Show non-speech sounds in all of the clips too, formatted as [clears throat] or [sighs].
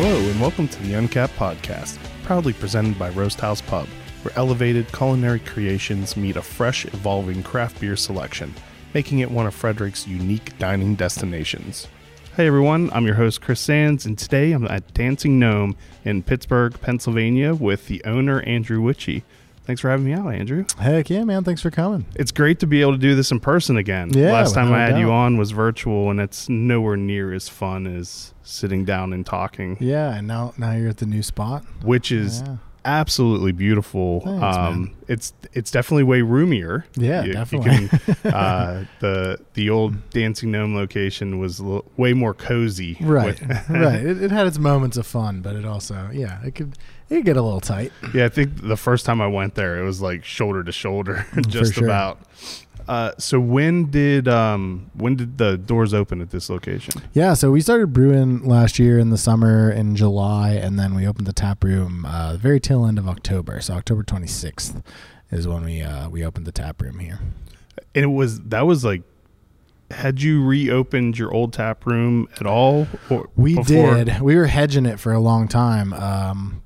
Hello, and welcome to the Uncapped Podcast, proudly presented by Roast House Pub, where elevated culinary creations meet a fresh, evolving craft beer selection, making it one of Frederick's unique dining destinations. Hey everyone, I'm your host Chris Sands, and today I'm at Dancing Gnome in Pittsburgh, Pennsylvania, with the owner Andrew Witchey. Thanks for having me out, Andrew. Heck yeah, man. Thanks for coming. It's great to be able to do this in person again. Yeah, Last time I had you on was virtual, and it's nowhere near as fun as sitting down and talking, Yeah, and now now you're at the new spot. which is Yeah. absolutely beautiful. Thanks, um, it's it's definitely way roomier. Yeah, You- you definitely. can, [laughs] uh, the the old Dancing Gnome location was way more cozy. Right, [laughs] right. It, it had its moments of fun, but it also, yeah, it could it could get a little tight. Yeah, I think the first time I went there, it was like shoulder to shoulder, [laughs] just sure. about. Uh, so when did um when did the doors open at this location? Yeah, so we started brewing last year in the summer in July, and then we opened the tap room uh, the very tail end of October. So October 26th is when we uh, we opened the tap room here. And it was that was like, had you reopened your old tap room at all? Or We before- did. We were hedging it for a long time, um,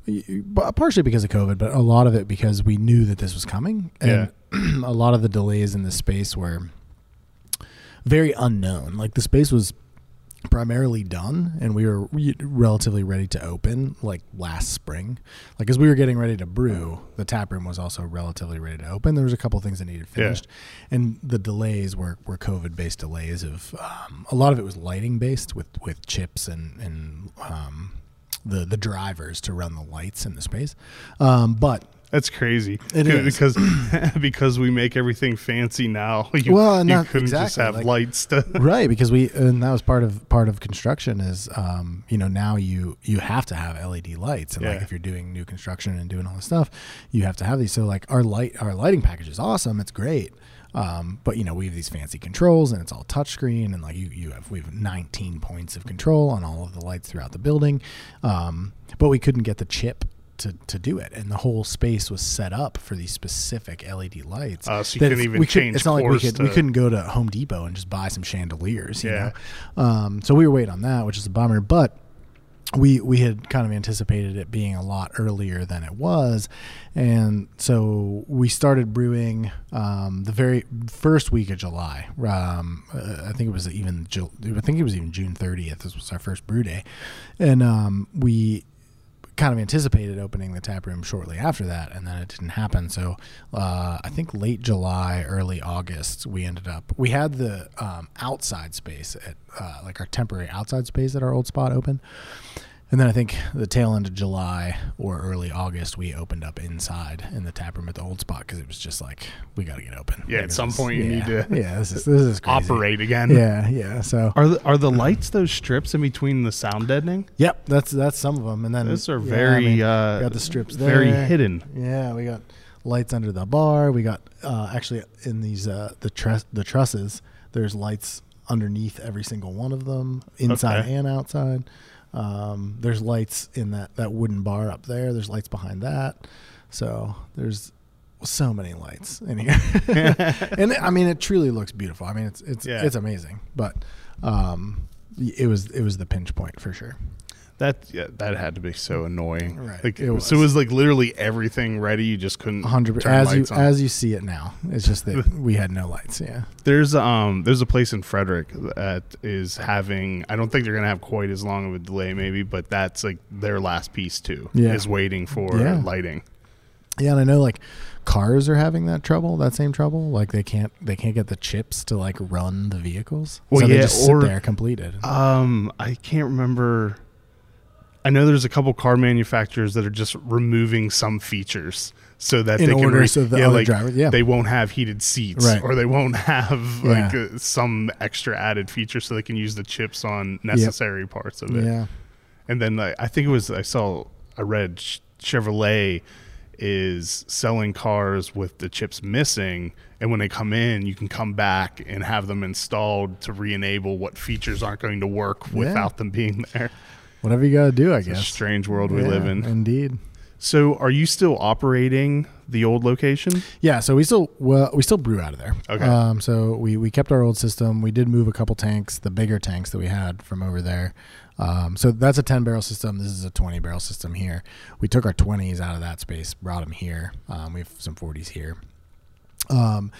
partially because of COVID, but a lot of it because we knew that this was coming, and [clears throat] a lot of the delays in the space were very unknown. Like the space was primarily done, and we were re- relatively ready to open like last spring. Like as we were getting ready to brew, the tap room was also relatively ready to open. There was a couple things that needed Yeah. finished, and the delays were, were COVID based delays. Of um, a lot of it was lighting based with with chips and and um, the the drivers to run the lights in the space. Um, but That's crazy. It C- because [clears throat] [laughs] because we make everything fancy now. [laughs] You, Well, you couldn't just have like- lights to. [laughs] right because we and that was part of part of construction is um you know now you you have to have led lights and like if you're doing new construction and doing all this stuff you have to have these so like our light our lighting package is awesome it's great um, but you know we have these fancy controls and it's all touchscreen and like you, you have we have 19 points of control on all of the lights throughout the building um, but we couldn't get the chip to, to do it and the whole space was set up for these specific LED lights Uh, so you couldn't even we could- change it's not like we could we couldn't go to Home Depot and just buy some chandeliers. You Yeah. know? Um, so we were waiting on that, which is a bummer. But we we had kind of anticipated it being a lot earlier than it was, and so we started brewing um, the very first week of July. Um, uh, I think it was even I think it was even June 30th. This was our first brew day, and um, we kind of anticipated opening the tap room shortly after that, and then it didn't happen. So uh, I think late July, early August, we ended up. We had the um, outside space at uh, like our temporary outside space at our old spot open, and then I think the tail end of July or early August, we opened up inside in the tap room at the old spot because it was just like we got to get open. Yeah, Like, at some is- point you yeah, need to [laughs] Yeah, this is this is crazy. operate again. Yeah, yeah. So Are the, are the lights those strips in between the sound deadening? Yep, that's that's some of them, and then Those are yeah, very I mean, uh, got the strips there. very hidden. Yeah, we got lights under the bar. We got uh, actually in these uh, the truss the trusses. There's lights underneath every single one of them, inside Okay. and outside. Um, there's lights in that that wooden bar up there. There's lights behind that. So there's so many lights in here, [laughs] and I mean it truly looks beautiful. I mean it's it's Yeah. it's amazing, but um, it was it was the pinch point for sure. That yeah, that had to be so annoying. Right, Like it so, it was. was like literally everything ready. You just couldn't hundred turn as you on. as you see it now. It's just that [laughs] we had no lights. Yeah. There's um there's a place in Frederick that is having I don't think they're gonna have quite as long of a delay maybe, but that's like their last piece too. Yeah. Is waiting for Yeah. lighting. Yeah, and I know like cars are having that trouble, that same trouble. Like they can't they can't get the chips to like run the vehicles. Well, so yeah, they just or- sit there completed. Um I can't remember I know there's a couple car manufacturers that are just removing some features so that In they can order re- so the yeah, other like drivers- yeah. they won't have heated seats Right. or they won't have like Yeah. uh, some extra added feature so they can use the chips on necessary parts of it. yeah. And then like, I think it was I saw I read Ch- Chevrolet is selling cars with the chips missing and when they come in you can come back and have them installed to re-enable what features aren't going to work without them being there. Whatever you got to do, I It's a guess. strange world we Yeah, live in. Indeed. So, are you still operating the old location? Yeah, so we still well we still brew out of there. Okay. Um, so we we kept our old system. We did move a couple tanks, the bigger tanks that we had from over there, Um, so that's a 10 barrel system. This is a 20 barrel system here. We took our 20s out of that space, brought them here. Um, we have some 40s here. Um,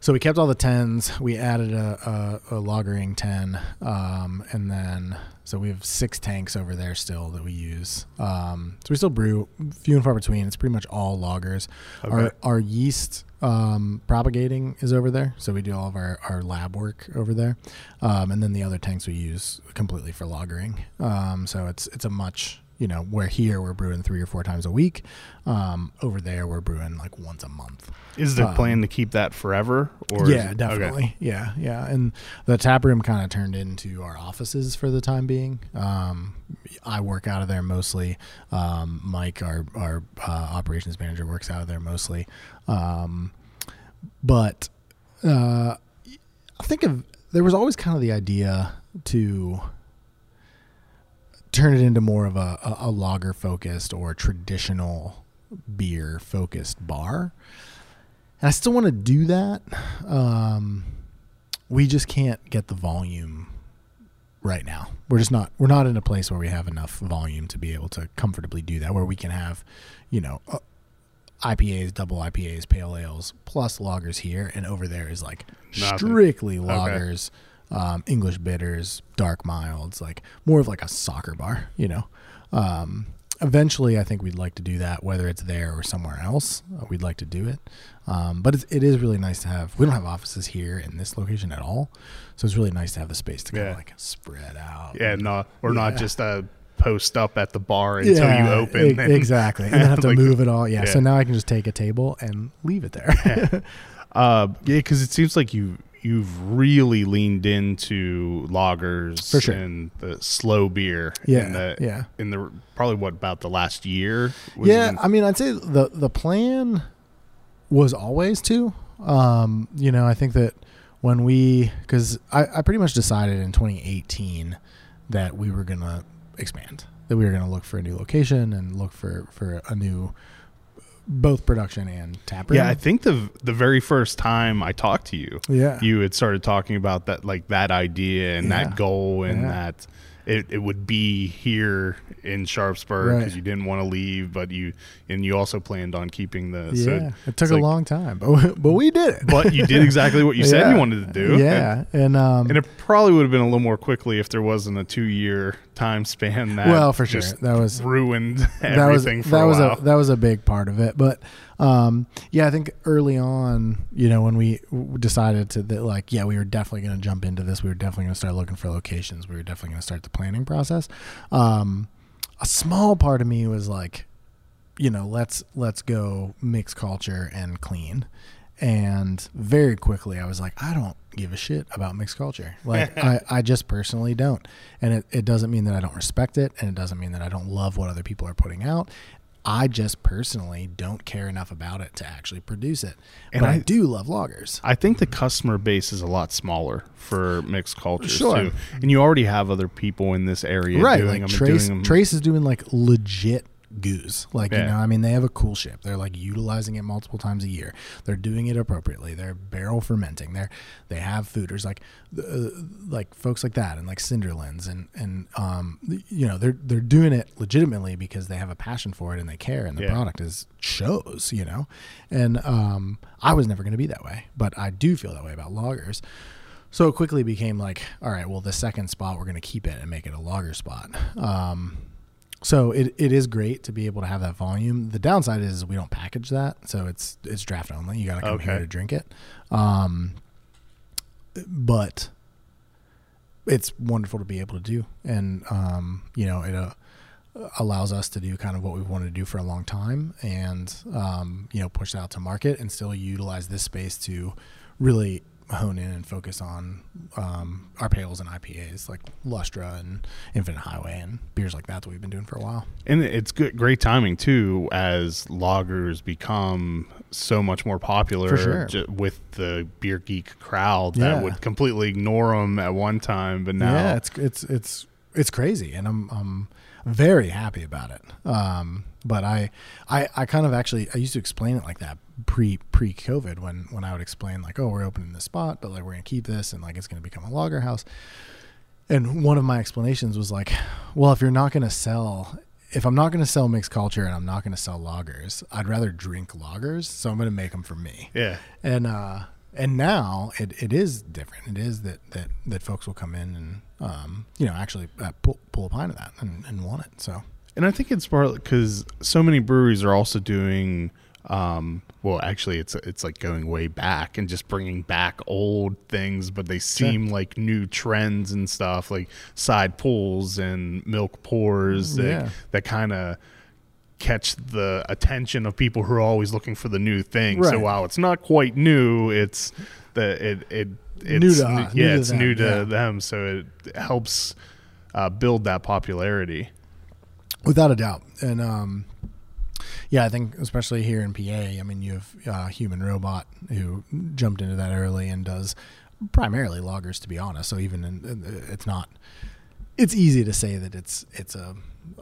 so we kept all the tens. We added a, a, a lagering ten, um, and then so we have six tanks over there still that we use. Um, so we still brew few and far between. It's pretty much all lagers. Okay. Our our yeast um, propagating is over there, so we do all of our, our lab work over there, um, and then the other tanks we use completely for lagering. Um, so it's it's a much you know where here we're brewing three or four times a week. Um, over there we're brewing like once a month. Is the Um, plan to keep that forever? Or yeah, it- definitely. okay. Yeah, yeah. And the tap room kind of turned into our offices for the time being. Um, I work out of there mostly. Um, Mike, our our uh, operations manager, works out of there mostly. Um, but uh, I think of there was always kind of the idea to turn it into more of a, a, a lager focused or traditional beer focused bar. And I still want to do that. Um, we just can't get the volume right now. We're just not. We're not in a place where we have enough volume to be able to comfortably do that. Where we can have, you know, uh, IPAs, double IPAs, pale ales, plus lagers here, and over there is like Nothing. strictly lagers, um, English bitters, dark milds, like more of like a soccer bar. You know. Um, eventually, I think we'd like to do that, whether it's there or somewhere else. Uh, we'd like to do it. Um, but it's, it is really nice to have. We don't have offices here in this location at all, so it's really nice to have the space to kind Yeah. of like spread out. Yeah, not or not Yeah. just a post up at the bar until you open. e- and- exactly, and then have [laughs] to like- move it all. Yeah, so now I can just take a table and leave it there. [laughs] Uh, yeah, because it seems like you you've really leaned into lagers For sure. and the slow beer. Yeah, in the, yeah. In the probably what about the last year? Yeah, I mean, I'd say the the plan was always to. Um, you know, I think that when we, because I, I pretty much decided in 2018 that we were gonna expand, that we were gonna look for a new location and look for for a new both production and tap room. yeah. I think the the very first time I talked to you, yeah, you had started talking about that like that idea and Yeah. that goal and Yeah. that it, it would be here in Sharpsburg Right. because you didn't want to leave, but you and you also planned on keeping the yeah. so it took a like- long time, but we, but we did it. but you did exactly what you said you [laughs] wanted to do. Yeah, and um, And it probably would have been a little more quickly if there wasn't a two year time span that well, for sure, that was ruined that was for that was a that was a big part of it. But um, yeah, I think early on, you know, when we decided to that, like, yeah, we were definitely going to jump into this. We were definitely going to start looking for locations. We were definitely going to start the planning process. Um, a small part of me was like, you know, let's let's go mix culture and clean. And very quickly, I was like, I don't give a shit about mixed culture. [laughs] Like, I, I just personally don't. And it, it doesn't mean that I don't respect it. And it doesn't mean that I don't love what other people are putting out. I just personally don't care enough about it to actually produce it. And but I, I- do love lagers. I think the customer base is a lot smaller for mixed cultures Sure. too, and you already have other people in this area right. doing Like Trace, doing them. Trace is doing like legit gueuze. Like, you know, I mean, they have a coolship. They're like utilizing it multiple times a year. They're doing it appropriately. They're barrel fermenting. They're, they have foeders like, uh, like folks like that and like Cinderlands and, and, um, you know, they're, they're doing it legitimately because they have a passion for it and they care and the Yeah. product is shows, you know? And, um, I was never going to be that way, but I do feel that way about lagers. So it quickly became like, all right, well, the second spot, we're going to keep it and make it a lager spot. Um, so it, it is great to be able to have that volume. The downside is we don't package that, so it's it's draft only. You got to come here to drink it. Um, but it's wonderful to be able to do, and um, you know it uh, allows us to do kind of what we've wanted to do for a long time, and um, you know push it out to market and still utilize this space to really hone in and focus on um, our pales and IPAs like Lustra and Infinite Highway and beers like that that we've been doing for a while. and it's good, great timing too, as lagers become so much more popular sure. with the beer geek crowd Yeah. that would completely ignore them at one time, but now yeah, it's it's it's it's crazy, and I'm I'm very happy about it. Um, but I I I kind of actually I used to explain it like that pre pre COVID when when I would explain like oh we're opening this spot, but like we're gonna keep this and like it's gonna become a lager house. and one of my explanations was like, well, if you're not going to sell, if I'm not going to sell mixed culture and I'm not going to sell lagers, I'd rather drink lagers. So I'm going to make them for me. Yeah. And, uh, and now it, it is different. It is that, that, that folks will come in and, um, you know, actually uh, pull, pull a pint of that and, and want it. So, And I think it's part because so many breweries are also doing. Um, well, actually, it's it's like going way back and just bringing back old things, but they seem like new trends and stuff, like side pulls and milk pours that Yeah. that kind of catch the attention of people who are always looking for the new thing. So Right. while it's not quite new, it's the it it it's New to new yeah, to it's them, new to yeah. them, so it helps uh, build that popularity. Without a doubt. And, um, yeah, I think especially here in PA, I mean, you have uh, Human Robot who jumped into that early and does primarily lagers, to be honest. So even in, it's not, it's easy to say that it's it's a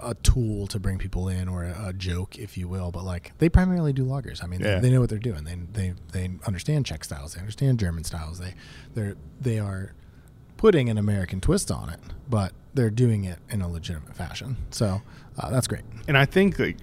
a tool to bring people in or a, a joke, if you will. But like they primarily do lagers. I mean, Yeah. they, they know what they're doing. They they they understand Czech styles. They understand German styles. They they're they are putting an American twist on it, but they're doing it in a legitimate fashion. So uh, that's great. and I think like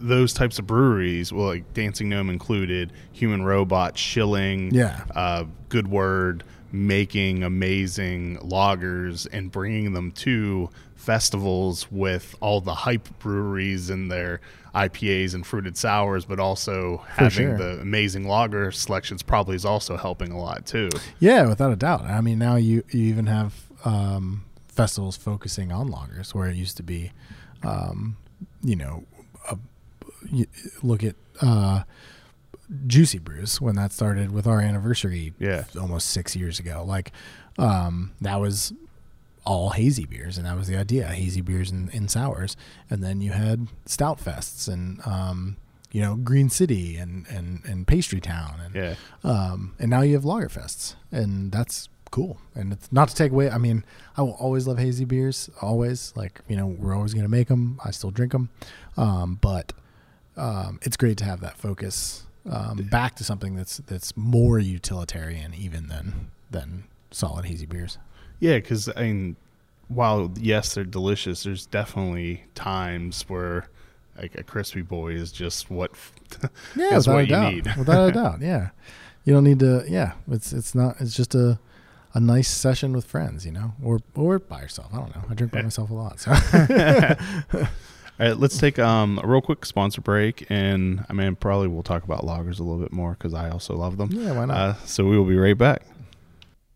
those types of breweries, well, like Dancing Gnome included, Human Robot, Schilling, Yeah. uh, Good Word, making amazing lagers and bringing them to festivals with all the hype breweries and their IPAs and fruited sours, but also having sure. the amazing lager selections probably is also helping a lot too. Yeah, without a doubt. I mean, now you you even have um, festivals focusing on lagers where it used to be, um, you know, a, you look at uh, Juicy Brews when that started with our anniversary, Yeah. almost six years ago. Like um, that was all hazy beers, and that was the idea: hazy beers and, and sours. And then you had stout fests and. Um, you know, Green City and, and, and Pastry Town and Yeah. um, and now you have lager fests, and that's cool. And it's not to take away. I mean, I will always love hazy beers. Always, like you know, we're always going to make them. I still drink them, um, but um, it's great to have that focus um, back to something that's that's more utilitarian even than than solid hazy beers. Yeah, because I mean, while yes, they're delicious, there's definitely times where like a crispy boy is just what [laughs] Yeah, is without what a you doubt. need. without a [laughs] doubt. Yeah, you don't need to. Yeah, it's it's not. It's just a a nice session with friends, you know, or or by yourself. I don't know. I drink by myself a lot, so. [laughs] All right, let's take um, a real quick sponsor break, and I mean, probably we'll talk about lagers a little bit more because I also love them. yeah, why not? Uh, so we will be right back.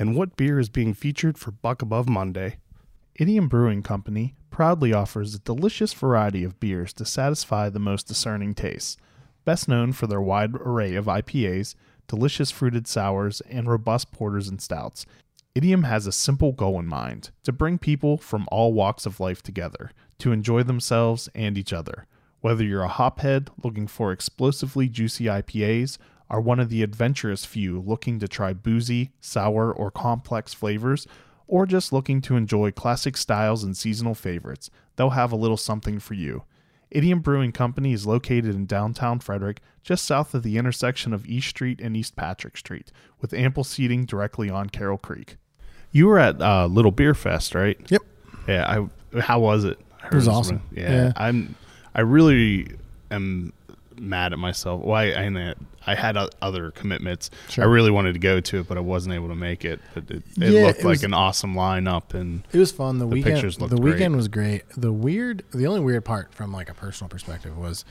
and what beer is being featured for Buck Above Monday. Idiom Brewing Company proudly offers a delicious variety of beers to satisfy the most discerning tastes. Best known for their wide array of IPAs, delicious fruited sours, and robust porters and stouts, Idiom has a simple goal in mind to bring people from all walks of life together to enjoy themselves and each other. Whether you're a hophead looking for explosively juicy IPAs, are one of the adventurous few looking to try boozy, sour, or complex flavors, or just looking to enjoy classic styles and seasonal favorites, they'll have a little something for you. Idiom Brewing Company is located in downtown Frederick, just south of the intersection of East Street and East Patrick Street, with ample seating directly on Carroll Creek. You were at uh, Little Beer Fest, right? Yep. Yeah. I. How was it? I heard was awesome. Yeah, Yeah. I'm. I really am mad at myself. Well, I I, I had other commitments. Sure. I really wanted to go to it, but I wasn't able to make it. But it, it Yeah, looked it like was- an awesome lineup, and It was fun. The, The weekend. pictures looked the great. weekend was great. The weird. The only weird part from like a personal perspective was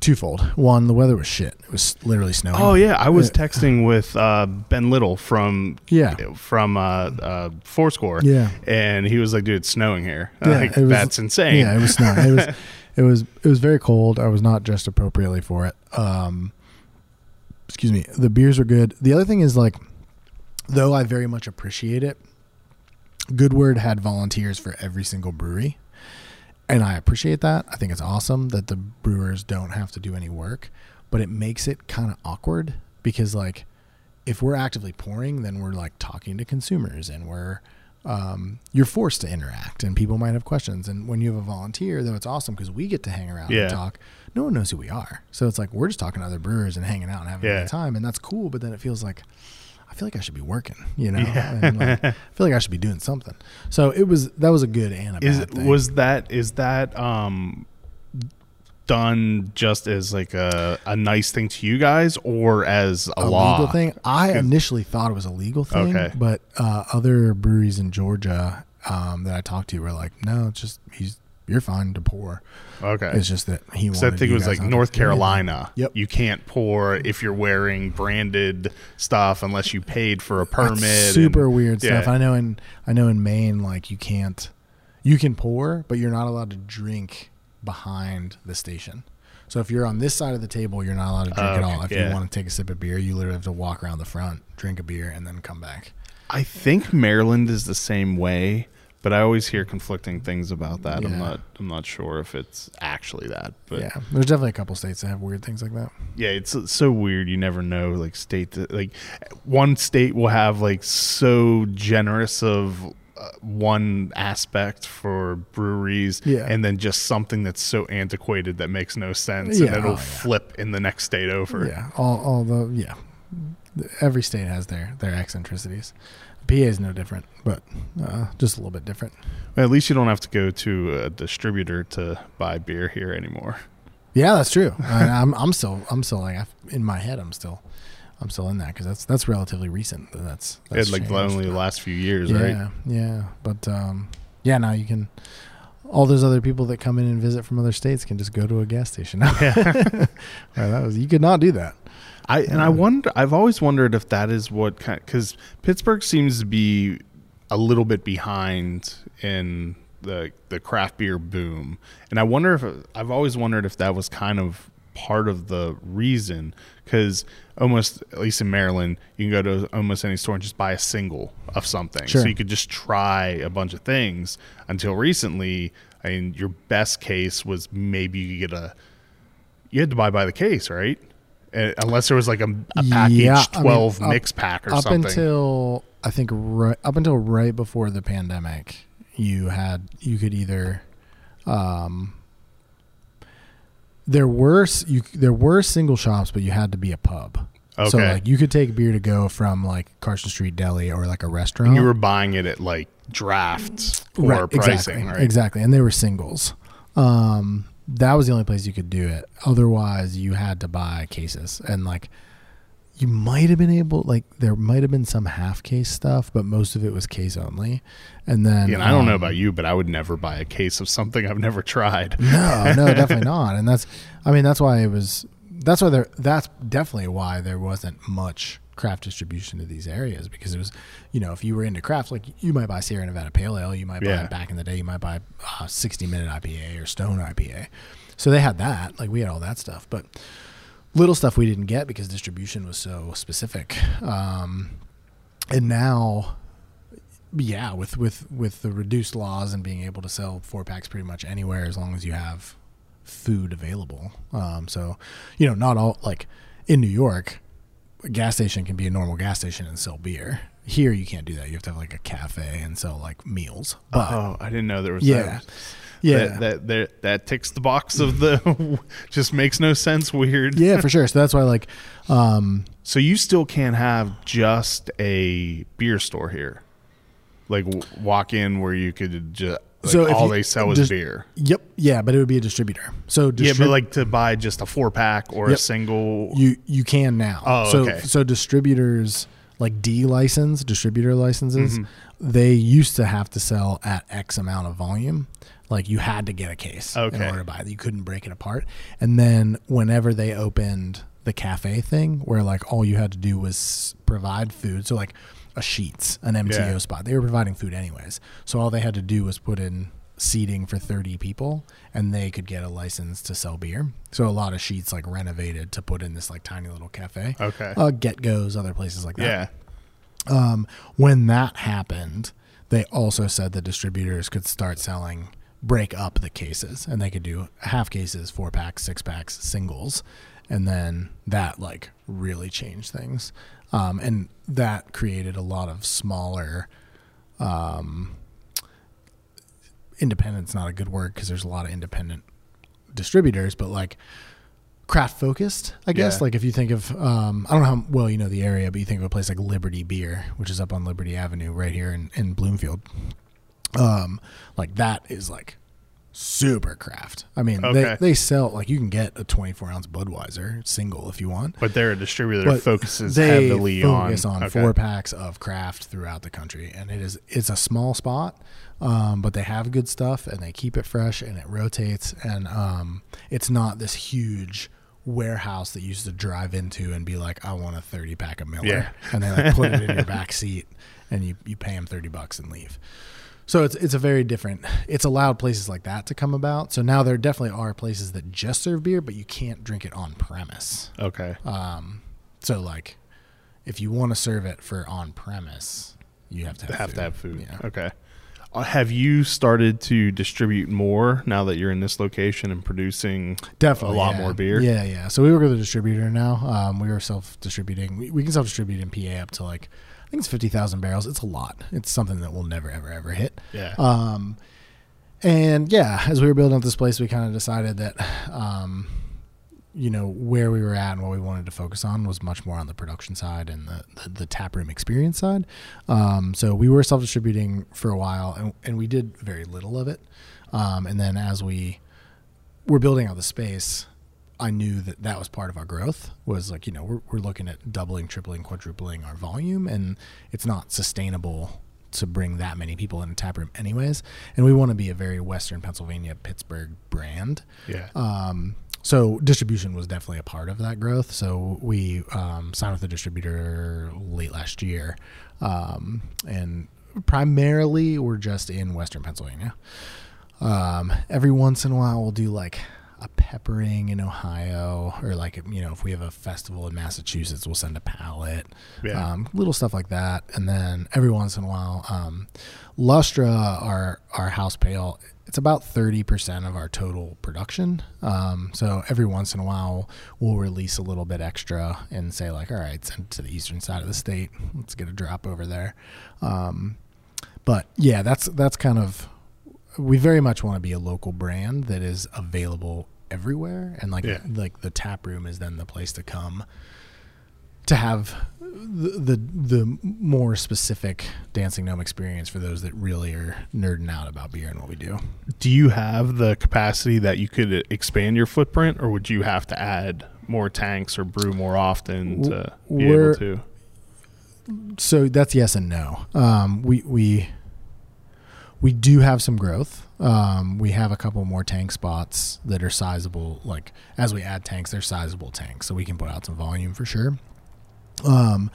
twofold. One, the weather was shit. It was literally snowing. Oh yeah, I was Uh, texting [sighs] with uh, Ben Little from Yeah. from uh, uh, Fourscore. Yeah. and he was like, "Dude, it's snowing here. Yeah, like, was- that's insane." Yeah, it was snowing. It was. [laughs] It was. It was very cold. I was not dressed appropriately for it. Um, excuse me. The beers are good. The other thing is like, though I very much appreciate it. Goodword had volunteers for every single brewery. And I appreciate that. I think it's awesome that the brewers don't have to do any work, but it makes it kind of awkward because like if we're actively pouring, then we're like talking to consumers and we're um, you're forced to interact and people might have questions. And when you have a volunteer, though, it's awesome because we get to hang around Yeah. and talk. No one knows who we are. So it's like we're just talking to other brewers and hanging out and having a good time. And that's cool. But then it feels like, I feel like I should be working, you know? Yeah. [laughs] And like, I feel like I should be doing something. So it was, that was a good and a Is bad thing. was that is that um done just as like a, a nice thing to you guys or as a, a law legal thing. I initially thought it was a legal thing, Okay. but uh, other breweries in Georgia um, that I talked to were like, "No, it's just he's you're fine to pour. Okay. It's just that he wanted." So I think it was like North do anything." Carolina. Yep. You can't pour if you're wearing branded stuff unless you paid for a That's permit. super and- weird stuff. I know in I know in Maine, like you can't, you can pour, but you're not allowed to drink behind the station. So if you're on this side of the table, you're not allowed to drink at all. If yeah. you want to take a sip of beer, you literally have to walk around the front, drink a beer, and then come back. I think Maryland is the same way, but I always hear conflicting things about that. I'm not I'm not sure if it's actually that. But yeah, there's definitely a couple states that have weird things like that. yeah, it's so weird. You never know. Like state, to, like one state will have like so generous of uh, one aspect for breweries, Yeah. and then just something that's so antiquated that makes no sense, Yeah, and it'll oh, yeah. flip in the next state over. Yeah, all all the yeah, every state has their their eccentricities. PA is no different, but uh, just a little bit different. Well, at least you don't have to go to a distributor to buy beer here anymore. Yeah, that's true. I, I'm I'm still I'm still like in my head I'm still I'm still in that because that's that's relatively recent. That's, that's It's like only the last few years, yeah right? yeah, but um, yeah now you can. All those other people that come in and visit from other states can just go to a gas station. [laughs] now. Right, [laughs] that was you could not do that. I and I wonder. I've always wondered if that is what kind because Pittsburgh seems to be a little bit behind in the the craft beer boom, and I wonder if I've always wondered if that was kind of part of the reason because almost at least in Maryland you can go to almost any store and just buy a single of something. Sure. so you could just try a bunch of things. Until recently I mean your best case was maybe you could get a you had to buy by the case right? Unless there was like a, a package Yeah, I mean, 12 up- mix pack or up something. until I think right up until right before the pandemic, you had you could either um there were you there were single shops, but you had to be a pub. Okay. So like you could take beer to go from like Carson Street Deli or like a restaurant. and you were buying it at like drafts or right, pricing exactly, right Exactly, and they were singles. Um, that was the only place you could do it. Otherwise, you had to buy cases, and like you might have been able, like there might have been some half case stuff, but most of it was case only. And then, Yeah, and I don't know um, about you, but I would never buy a case of something I've never tried. no, no, [laughs] definitely not. And that's, I mean, that's why it was. That's why there. That's definitely why there wasn't much craft distribution to these areas because it was, you know, if you were into craft, like you might buy Sierra Nevada Pale Ale, you might buy Yeah. back in the day, you might buy uh, sixty minute IPA or Stone IPA. So they had that. Like we had all that stuff, but little stuff we didn't get because distribution was so specific. Um, and now yeah, with with with the reduced laws and being able to sell four packs pretty much anywhere as long as you have food available. Um, so, you know, not all like in New York, a gas station can be a normal gas station and sell beer. Here, you can't do that. You have to have like a cafe and sell like meals. But oh, I didn't know there was yeah, that. Yeah, That, that that that ticks the box of the [laughs] just makes no sense weird. yeah, for sure. So that's why like, um, So you still can't have just a beer store here, like w- walk in where you could just like So all you- they sell is just- beer. yep, yeah, but it would be a distributor. So Yeah, distrib- but like to buy just a four pack or a single. You you can now. Oh, so okay. so distributors like D license, distributor licenses, Mhm. they used to have to sell at X amount of volume. Like you had to get a case in order to buy it. You couldn't break it apart. And then whenever they opened the cafe thing, where like all you had to do was provide food, so like a Sheetz, an MTO Yeah. spot, they were providing food anyways. So all they had to do was put in seating for 30 people and they could get a license to sell beer. So a lot of Sheetz like renovated to put in this like tiny little cafe. okay. Uh, GetGos, other places like that. yeah. Um, when that happened, they also said the distributors could start selling break up the cases and they could do half cases, four packs, six packs, singles. And then that like really changed things. Um, and that created a lot of smaller, um, independent's not a good word because there's a lot of independent distributors, but like craft focused, I guess. Yeah. Like if you think of, um, I don't know how well you know the area, but you think of a place like Liberty Beer, which is up on Liberty Avenue right here in, in Bloomfield. Um, like that is like super craft. I mean, Okay. they, they sell like you can get a 24 ounce Budweiser single if you want. But they're a distributor that But focuses they heavily focus on, on, okay. four packs of craft throughout the country, and it is it's a small spot, um, but they have good stuff and they keep it fresh and it rotates, and um, it's not this huge warehouse that you used to drive into and be like, I want a thirty pack of Miller, Yeah. and they like put it in your [laughs] back seat, and you you pay them thirty bucks and leave. So it's it's a very different. It's allowed places like that to come about. So now there definitely are places that just serve beer, but you can't drink it on premise. Okay. Um, so like, if you want to serve it for on premise, you have to have, have food. to have food. Yeah. Okay. Uh, have you started to distribute more now that you're in this location and producing Definitely a lot yeah. more beer? Yeah, yeah. So we work with a distributor now. Um, we are self distributing. We, we can self distribute in PA up to like think it's fifty thousand barrels. It's a lot. It's something that we'll never ever ever hit. Yeah. Um, and yeah, as we were building up this place, we kind of decided that, um, you know, where we were at and what we wanted to focus on was much more on the production side and the, the, the tap room experience side. Um, so we were self distributing for a while and, and we did very little of it. Um, and then as we were building out the space, I knew that that was part of our growth was like, you know, we're, we're looking at doubling, tripling, quadrupling our volume and it's not sustainable to bring that many people in a tap room anyways. And we want to be a very Western Pennsylvania, Pittsburgh brand. yeah. Um, so distribution was definitely a part of that growth. So we um, signed with a distributor late last year, um, and primarily we're just in Western Pennsylvania. Um, every once in a while, we'll do like a peppering in Ohio, or like you know, if we have a festival in Massachusetts, we'll send a pallet, Yeah. um, little stuff like that. And then every once in a while, um, Lustra, our our house pale, it's about thirty percent of our total production. Um, so every once in a while, we'll release a little bit extra and say like, all right, send it to the eastern side of the state. Let's get a drop over there. Um, but yeah, that's that's kind of we very much want to be a local brand that is available everywhere and like Yeah. like the tap room is then the place to come to have the, the the more specific dancing gnome experience for those that really are nerding out about beer and what we do. Do you have the capacity that you could expand your footprint, or would you have to add more tanks or brew more often to be We're- able to? So that's yes and no. Um, we we we do have some growth. Um, we have a couple more tank spots that are sizable. Like as we add tanks, they're sizable tanks, so we can put out some volume for sure. Um,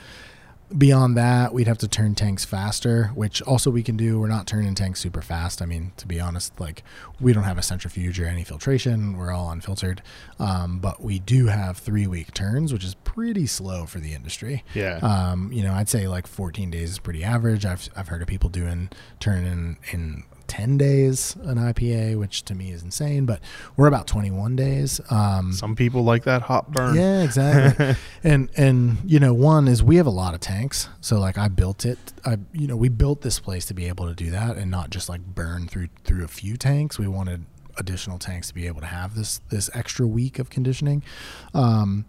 beyond that, we'd have to turn tanks faster, which also we can do. We're not turning tanks super fast. I mean, to be honest, like we don't have a centrifuge or any filtration. We're all unfiltered, um, but we do have three week turns, which is pretty slow for the industry. Yeah. Um, you know, I'd say like 14 days is pretty average. I've I've heard of people doing turning in 10 days an IPA, which to me is insane, but we're about 21 days. Um, Some people like that hot burn. yeah, exactly. [laughs] and and you know, one is we have a lot of tanks. So like I built it. I you know, we built this place to be able to do that and not just like burn through through a few tanks. We wanted additional tanks to be able to have this this extra week of conditioning. Um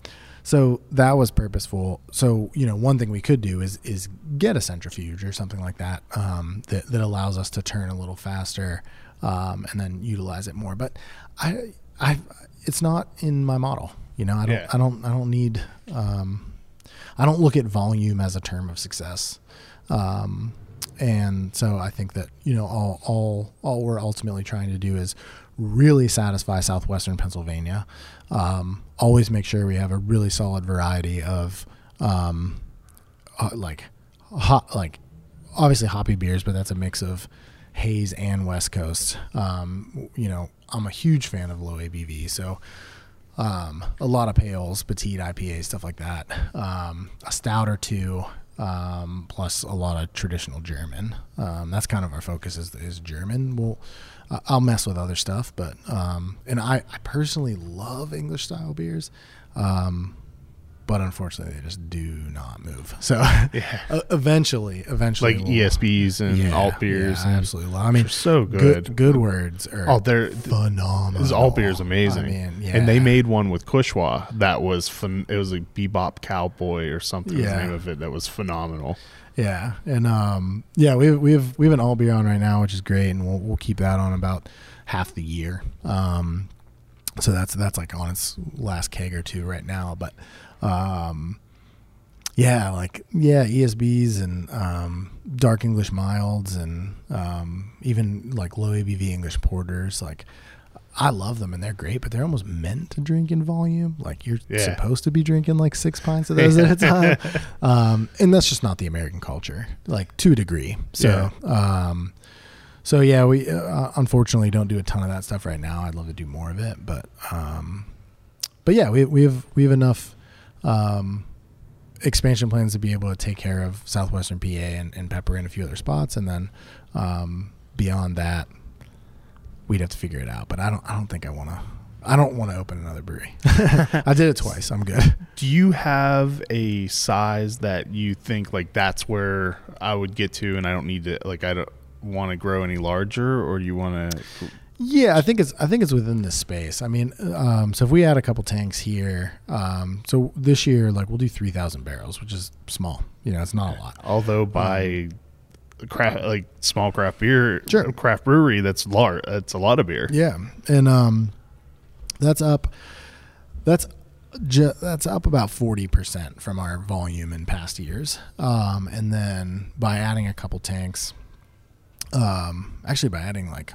so that was purposeful. So you know, one thing we could do is is get a centrifuge or something like that um, that that allows us to turn a little faster um, and then utilize it more. But I I it's not in my model. You know, I don't Yeah. I don't I don't need um, I don't look at volume as a term of success. Um, and so I think that you know all all all we're ultimately trying to do is really satisfy southwestern Pennsylvania. Um, always make sure we have a really solid variety of um, uh, like hot like obviously hoppy beers, but that's a mix of haze and West Coast. Um, you know, I'm a huge fan of low ABV, so um, a lot of pales, petite IPAs, stuff like that. Um, a stout or two, um, plus a lot of traditional German. Um, that's kind of our focus is, is German. We'll, I'll mess with other stuff, but um, and I, I personally love English style beers. Um, but unfortunately, they just do not move. So Yeah. [laughs] uh, eventually, eventually, Like we'll- ESBs and yeah, alt beers. yeah, and absolutely. I mean, they're so good. good. good words are Oh, they're phenomenal. this alt beer is amazing. I mean, yeah. And they made one with Kushwa that was fun. It was like Bebop Cowboy or something. Yeah. The name of it that was phenomenal. Yeah, and um, yeah, we we have we have an alt beer on right now, which is great, and we'll we'll keep that on about half the year. Um, so that's that's like on its last keg or two right now, but um, yeah, like yeah, ESBs and um, dark English milds and um, even like low ABV English porters, like. I love them and they're great, but they're almost meant to drink in volume. Like you're Yeah. supposed to be drinking like six pints of [laughs] those at a time. Um, and that's just not the American culture, like to a degree. So, um, so yeah, we uh, unfortunately don't do a ton of that stuff right now. I'd love to do more of it, but, um, but yeah, we, we have, we have enough, um, expansion plans to be able to take care of Southwestern PA and, and Pepper in a few other spots. And then, um, beyond that, we'd have to figure it out, but I don't, I don't think I want to, I don't want to open another brewery. [laughs] I did it twice. I'm good. Do you have a size that you think like that's where I would get to, and I don't need to like I don't want to grow any larger, or do you want to? Yeah, I think it's I think it's within this space. I mean, um, so if we add a couple tanks here, um, so this year like we'll do three thousand barrels, which is small. You know, it's not a lot. Although by craft like small craft beer, Sure. craft brewery, that's large. That's a lot of beer. Yeah, and um, that's up. That's ju- that's up about forty percent from our volume in past years. Um, and then by adding a couple tanks, um, actually by adding like.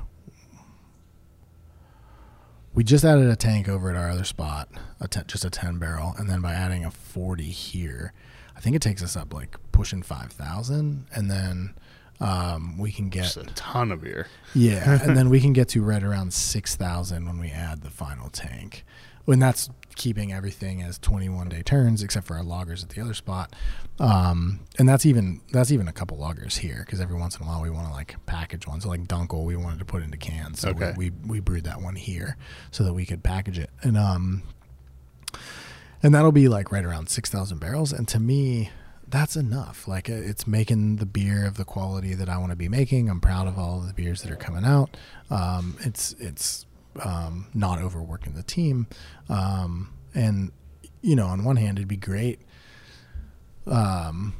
We just added a tank over at our other spot, a ten, just a 10 barrel, and then by adding a 40 here, I think it takes us up like pushing 5,000. And then um, we can get Just a ton of beer. yeah, and then we [laughs] can get to right around six thousand when we add the final tank. When that's keeping everything as twenty-one day turns, except for our lagers at the other spot, um, and that's even that's even a couple lagers here because every once in a while we want to like package one. So like Dunkel, we wanted to put into cans, so Okay. we, we we brewed that one here so that we could package it, and um, and that'll be like right around six thousand barrels. And to me, that's enough. Like uh, it's making the beer of the quality that I want to be making. I'm proud of all of the beers that are coming out. Um, it's it's um, not overworking the team, um, and you know, on one hand, it'd be great um,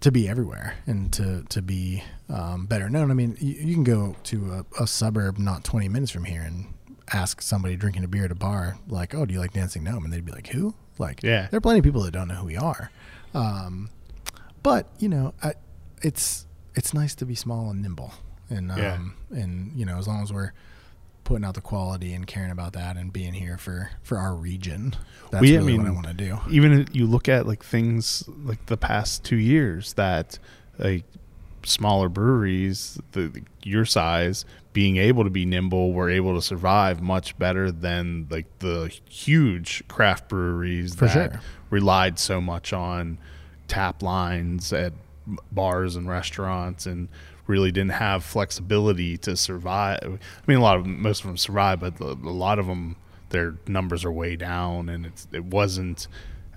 to be everywhere and to to be um, better known. I mean, you, you can go to a, a suburb not 20 minutes from here and ask somebody drinking a beer at a bar, like, "Oh, do you like Dancing Gnome?" And they'd be like, "Who?" Like, Yeah. there are plenty of people that don't know who we are. Um, but you know, I, it's it's nice to be small and nimble, and um, Yeah. and you know, as long as we're putting out the quality and caring about that and being here for for our region, that's We- I really what I want to do. even if you look at like things like the past two years that like smaller breweries the your size being able to be nimble were able to survive much better than like the huge craft breweries For that sure. Relied so much on tap lines at bars and restaurants and really didn't have flexibility to survive i mean a lot of most of them survive but the, a lot of them their numbers are way down and it's it wasn't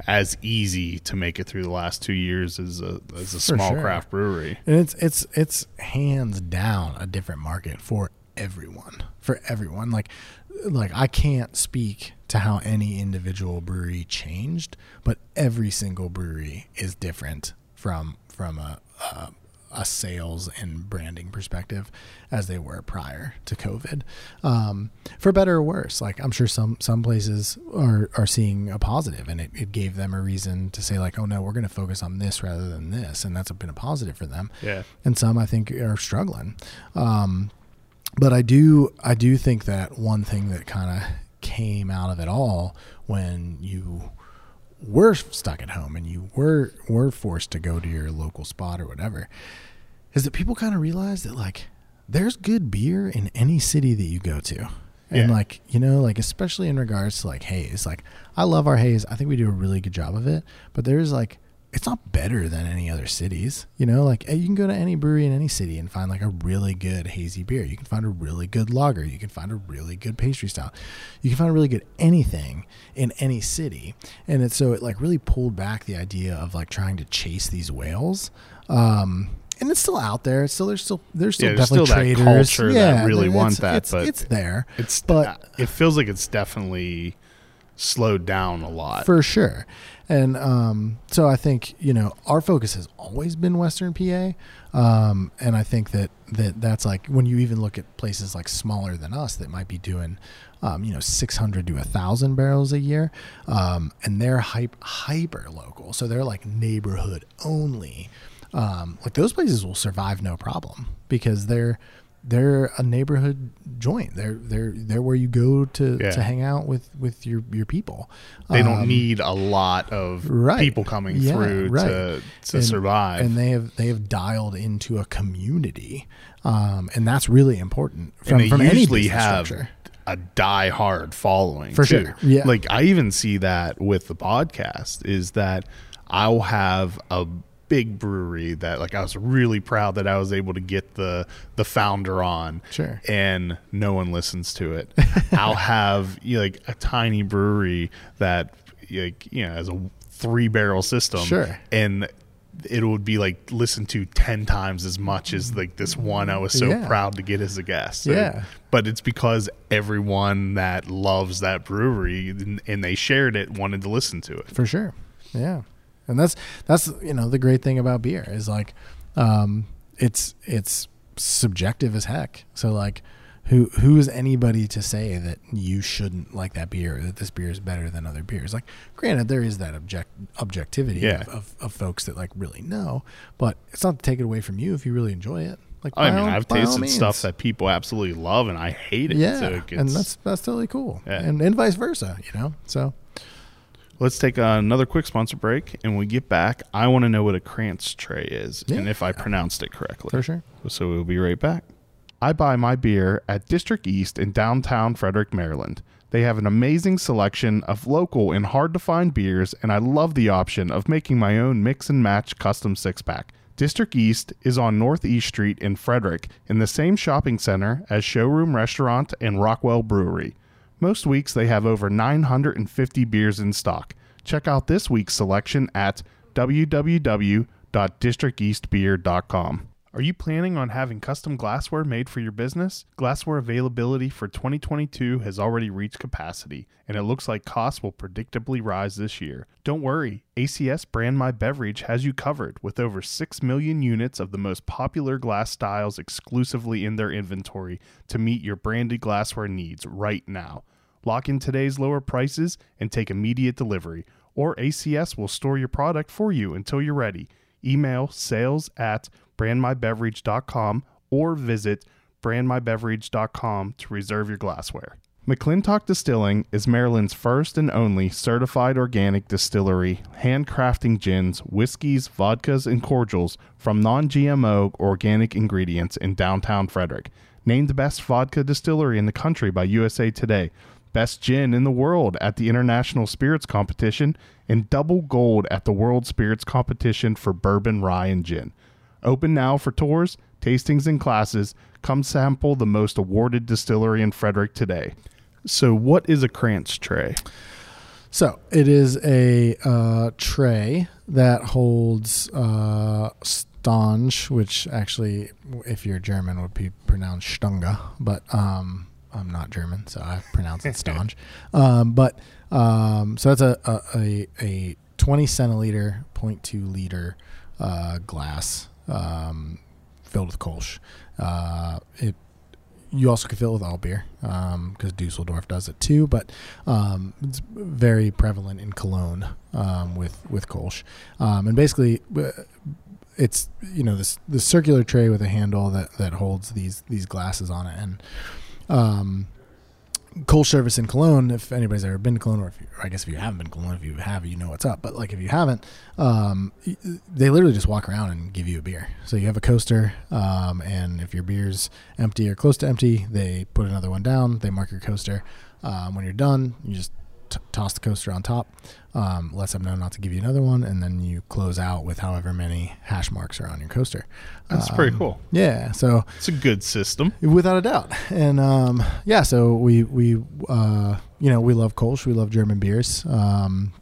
as easy to make it through the last two years as a as a For small sure. craft brewery And it's it's it's hands down a different market for everyone. For everyone. Like like I can't speak to how any individual brewery changed, but every single brewery is different from from a a, a sales and branding perspective as they were prior to COVID. Um, for better or worse, like I'm sure some some places are are seeing a positive, and it, it gave them a reason to say like, oh no, we're going to focus on this rather than this, and that's been a positive for them yeah and some I think are struggling. Um, but I do I do think that one thing that kind of came out of it all when you were stuck at home and you were were forced to go to your local spot or whatever is that people kind of realized that like there's good beer in any city that you go to. And Yeah. like, you know, like especially in regards to like haze. Like I love our haze. I think we do a really good job of it, but there's like it's not better than any other cities. You know, like eh, you can go to any brewery in any city and find like a really good hazy beer. You can find a really good lager. You can find a really good pastry style. You can find a really good anything in any city. And it's so it like really pulled back the idea of like trying to chase these whales. Um, and it's still out there. It's still there's still there's still Yeah, there's definitely still that traders. culture that really want that, It's, but it's there. It's But- but it feels like it's definitely slowed down a lot. for sure. And um, so I think you know our focus has always been Western PA, um, and I think that that that's like when you even look at places like smaller than us that might be doing, um, you know, six hundred to thousand barrels a year, um, and they're hype, hyper local, so they're like neighborhood only. Um, like those places will survive no problem because they're they're a neighborhood joint. They're they're they're where you go to, Yeah. to hang out with with your your people. they don't Um, need a lot of right. people coming Yeah, through right. to to and, survive. and they have they have dialed into a community, um, and that's really important from, and they from usually have structure. a die-hard following For too. sure, yeah. like i even see that with the podcast is that i'll have a big brewery that like i was really proud that i was able to get the the founder on Sure. and no one listens to it [laughs] i'll have you know, like a tiny brewery that like you know has a three barrel system Sure. and it would be like listened to 10 times as much as like this one i was so Yeah. proud to get as a guest So- Yeah. but it's because everyone that loves that brewery and, and they shared it wanted to listen to it for sure. Yeah, and that's that's you know the great thing about beer is like, um, it's it's subjective as heck. So like, who who is anybody to say that you shouldn't like that beer that this beer is better than other beers? Like, granted, there is that object objectivity Yeah. of, of, of folks that like really know, but it's not to take it away from you if you really enjoy it. Like, i mean all- i've tasted stuff that people absolutely love and i hate it yeah, so it and that's that's totally cool, Yeah. and and vice versa, you know. So let's take another quick sponsor break and when we get back i want to know what a Kranz tray is and if i pronounced it correctly for sure. So we'll be right back. I buy my beer at District East in downtown Frederick, Maryland. They have an amazing selection of local and hard to find beers, and I love the option of making my own mix and match custom six pack. District East is on Northeast Street in Frederick in the same shopping center as Showroom Restaurant and Rockwell Brewery. Most weeks they have over 950 beers in stock. Check out this week's selection at www.districteastbeer.com. Are you planning on having custom glassware made for your business? Glassware availability for 2022 has already reached capacity, and it looks like costs will predictably rise this year. Don't worry, ACS Brand My Beverage has you covered with over 6 million units of the most popular glass styles exclusively in their inventory to meet your branded glassware needs right now. Lock in today's lower prices and take immediate delivery, or ACS will store your product for you until you're ready. Email sales at brandmybeverage.com or visit brandmybeverage.com to reserve your glassware. McClintock Distilling is Maryland's first and only certified organic distillery, handcrafting gins, whiskeys, vodkas, and cordials from non GMO organic ingredients in downtown Frederick. Named the best vodka distillery in the country by USA Today, best gin in the world at the International Spirits Competition, and double gold at the World Spirits Competition for bourbon, rye, and gin. Open now for tours, tastings, and classes. Come sample the most awarded distillery in Frederick today. So, what is a Kranz tray? So it is a uh, tray that holds uh, Stange, which actually, if you're German, would be pronounced Stunga, but um, I'm not German, so I pronounce it Stange. [laughs] um, but um, so that's a, a, a, a 20 centiliter, 0.2 liter uh, glass um, filled with Kolsch. Uh, it you also can fill it with alt beer because Dusseldorf does it too, but um, it's very prevalent in Cologne um, with with Kolsch. Um, and basically, uh, it's you know this this circular tray with a handle that that holds these these glasses on it, and um, Kolsch service in Cologne. If anybody's ever been to Cologne, or if you, or I guess if you haven't been to Cologne, if you have, you know what's up. But like if you haven't, um, they literally just walk around and give you a beer. So you have a coaster, um, and if your beer's empty or close to empty, they put another one down. They mark your coaster. Um, when you're done, you just t- toss the coaster on top, um, lets them know not to give you another one, and then you close out with however many hash marks are on your coaster. That's pretty Um, cool. Yeah, so It's a good system. without a doubt, and um, yeah, so we we uh, you know we love Kolsch, we love German beers. Um,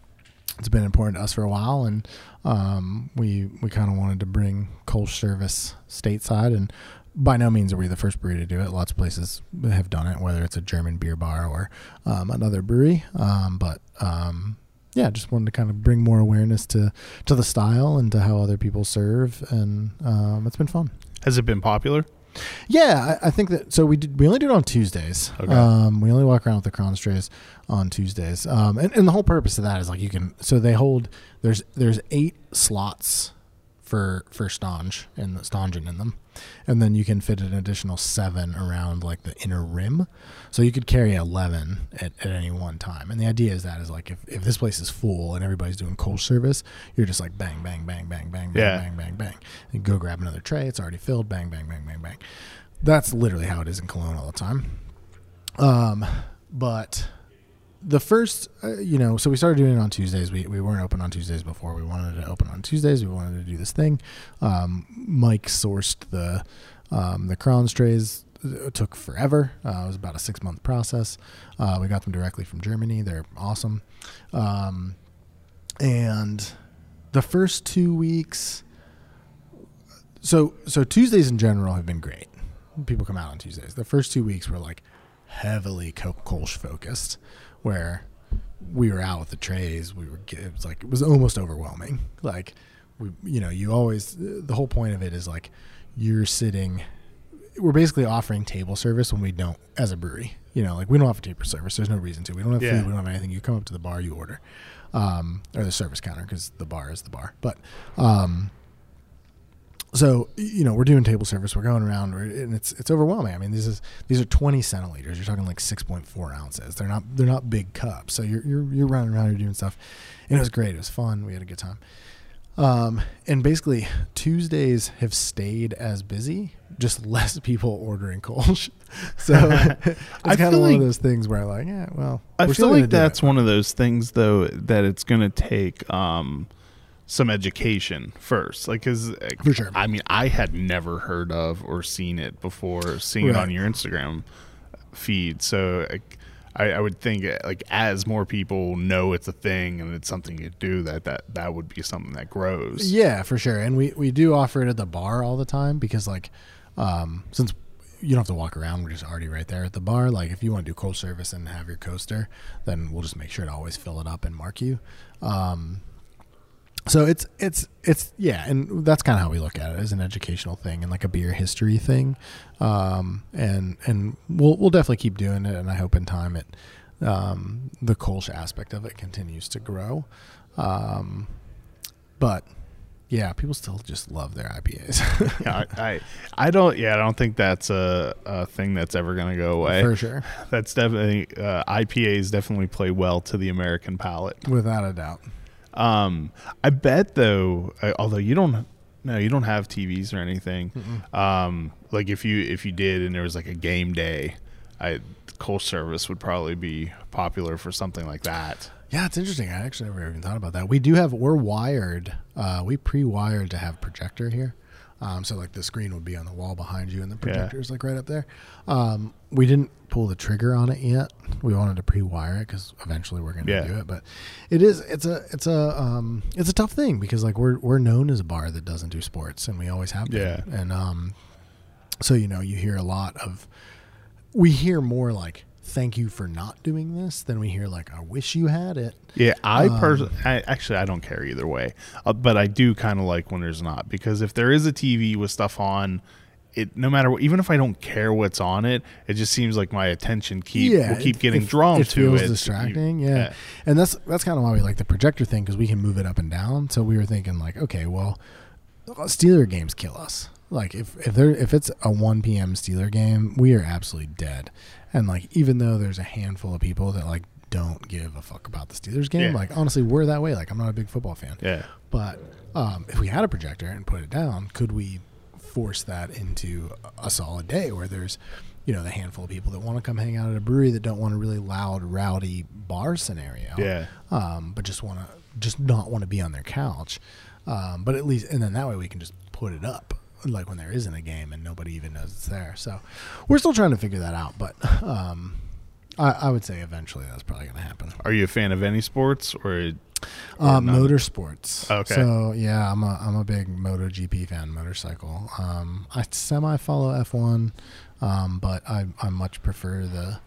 it's been important to us for a while, and um, we we kind of wanted to bring Kolsch service stateside, and by no means are we the first brewery to do it. Lots of places have done it, whether it's a German beer bar or um, another brewery. Um, but um, yeah, just wanted to kind of bring more awareness to to the style and to how other people serve, and um, it's been fun. Has it been popular? Yeah, I, I think that. So we did. We only do it on Tuesdays. Okay. Um, we only walk around with the Kranz trays on Tuesdays. Um, and, and the whole purpose of that is like you can. So they hold. There's there's eight slots for for stange and the stangen in them, and then you can fit an additional seven around like the inner rim. So you could carry eleven at, at any one time. And the idea is that is like if, if this place is full and everybody's doing Kolsch service, you're just like bang bang bang bang bang bang Yeah. bang bang bang. You go grab another tray. It's already filled. Bang bang bang bang bang. That's literally how it is in Cologne all the time. Um, but the first, uh, you know, so we started doing it on Tuesdays. We, we weren't open on Tuesdays before. We wanted to open on Tuesdays. We wanted to do this thing. Um, Mike sourced the um, the Kranz trays. It took forever. Uh, it was about a six month process. Uh, we got them directly from Germany. They're awesome. Um, and the first two weeks, so so Tuesdays in general have been great. People come out on Tuesdays. The first two weeks were like heavily Kolsch focused, where we were out with the trays. We were it was like it was almost overwhelming. Like we, you know, you always the whole point of it is like you're sitting. We're basically offering table service when we don't, as a brewery. You know, like we don't offer table service. There's no reason to. We don't have Yeah. food. We don't have anything. You come up to the bar, you order, um, or the service counter because the bar is the bar. But um, so you know we're doing table service we're going around and it's it's overwhelming. I mean this is these are 20 centiliters. You're talking like 6.4 ounces. They're not they're not big cups. So you're you're, you're running around you're doing stuff. And it was great. It was fun. We had a good time. Um, and basically tuesdays have stayed as busy just [laughs] less people ordering Kolsch. [laughs] so [laughs] it's I kind feel of one like- of those things where i like yeah well I feel still like that's it. one of those things, though, that it's going to take um, some education first. Like, because For sure. I mean, I had never heard of or seen it before seeing it on your Instagram feed. So, I, I would think, uh, like, as more people know it's a thing and it's something you do, that that that would be something that grows. Yeah, for sure. And we, we do offer it at the bar all the time because like um, since you don't have to walk around, we're just already right there at the bar. Like if you want to do Kolsch service and have your coaster, then we'll just make sure to always fill it up and mark you. Um, so it's it's it's yeah, and that's kind of how we look at it as an educational thing and like a beer history thing. Um, and and we'll we'll definitely keep doing it, and I hope in time it um, the Kolsch aspect of it continues to grow. Um, but yeah, people still just love their IPAs [laughs] Yeah, I, I I don't. Yeah, I don't think that's a, a thing that's ever going to go away. for sure, That's definitely uh, IPAs definitely play well to the American palate. without a doubt. Um, I bet though, uh, although you don't, no, you don't have TVs or anything. Um, like if you if you did and there was like a game day, I Kolsch service would probably be popular for something like that. Yeah, it's interesting. I actually never even thought about that. We do have we're wired. Uh, we pre-wired to have projector here. Um, so like the screen would be on the wall behind you, and the projector is like right up there. Um, we didn't pull the trigger on it yet. We wanted to pre-wire it because eventually we're going to Yeah. do it. But it is it's a it's a um, it's a tough thing because like we're we're known as a bar that doesn't do sports, and we always have been. Yeah. And um, so you know you hear a lot of we hear more like thank you for not doing this than we hear like I wish you had it. Yeah, I Um, personally, actually, I don't care either way, uh, but I do kind of like when there's not because if there is a TV with stuff on, it no matter what, even if I don't care what's on it, it just seems like my attention keep yeah, will keep it- getting it- drawn it to feels it. distracting, yeah. and that's that's kind of why we like the projector thing because we can move it up and down. So we were thinking like, okay, well, Steeler games kill us. Like if if there if it's a one p.m. Steeler game, we are absolutely dead. And like even though there's a handful of people that like don't give a fuck about the Steelers game, Yeah. like honestly, we're that way. Like I'm not a big football fan. yeah, But um, if we had a projector and put it down, could we force that into a solid day where there's you know the handful of people that want to come hang out at a brewery that don't want a really loud, rowdy bar scenario. Yeah. Um, but just want to just not want to be on their couch. Um, but at least and then that way we can just put it up like when there isn't a game and nobody even knows it's there. So we're still trying to figure that out. But um, I, I would say eventually that's probably going to happen. Are you a fan of any sports or? Uh, or motorsports. Okay. So yeah, I'm a I'm a big MotoGP fan. Motorcycle. Um, I semi follow F1, um, but I I much prefer the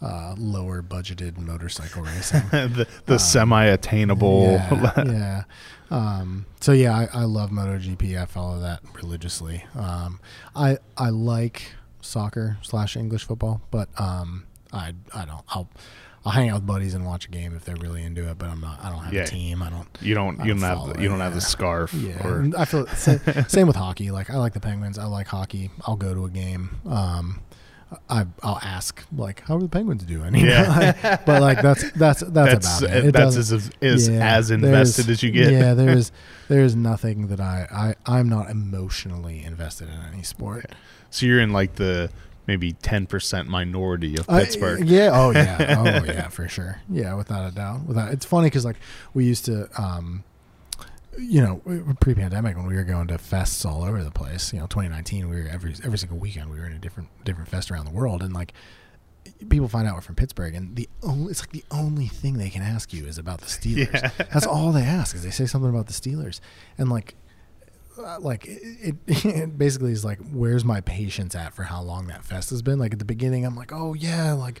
uh, lower budgeted motorcycle racing. [laughs] the the semi-attainable. Yeah. [laughs] yeah. Um, so yeah, I, I love MotoGP. I follow that religiously. Um, I I like soccer slash English football, but um, I I don't. I'll I'll hang out with buddies and watch a game if they're really into it. But I'm not. I don't have Yeah. a team. I don't. You don't. You don't don't have. The, you don't have the scarf. Yeah, Or I feel same, [laughs] same with hockey. Like I like the Penguins. I like hockey. I'll go to a game. Um, I I'll ask like how are the Penguins doing? [laughs] You know, Yeah. like, but like that's that's that's, that's about it. It that's as as, yeah, as invested as you get. Yeah, there's [laughs] there's nothing that I I I'm not emotionally invested in any sport. So you're in like the maybe ten percent minority of I- Pittsburgh. yeah. Oh yeah. [laughs] Oh yeah. For sure. Yeah. Without a doubt. Without. It's funny because like we used to, um, you know, pre-pandemic when we were going to fests all over the place. You know, 2019, we were every every single weekend we were in a different different fest around the world, and like people find out we're from Pittsburgh, and the only it's like the only thing they can ask you is about the [laughs] Steelers. Yeah. That's all they ask is they say something about the Steelers, and like. Uh, like it, it, [laughs] it basically is like where's my patience at for how long that fest has been like at the beginning i'm like oh yeah like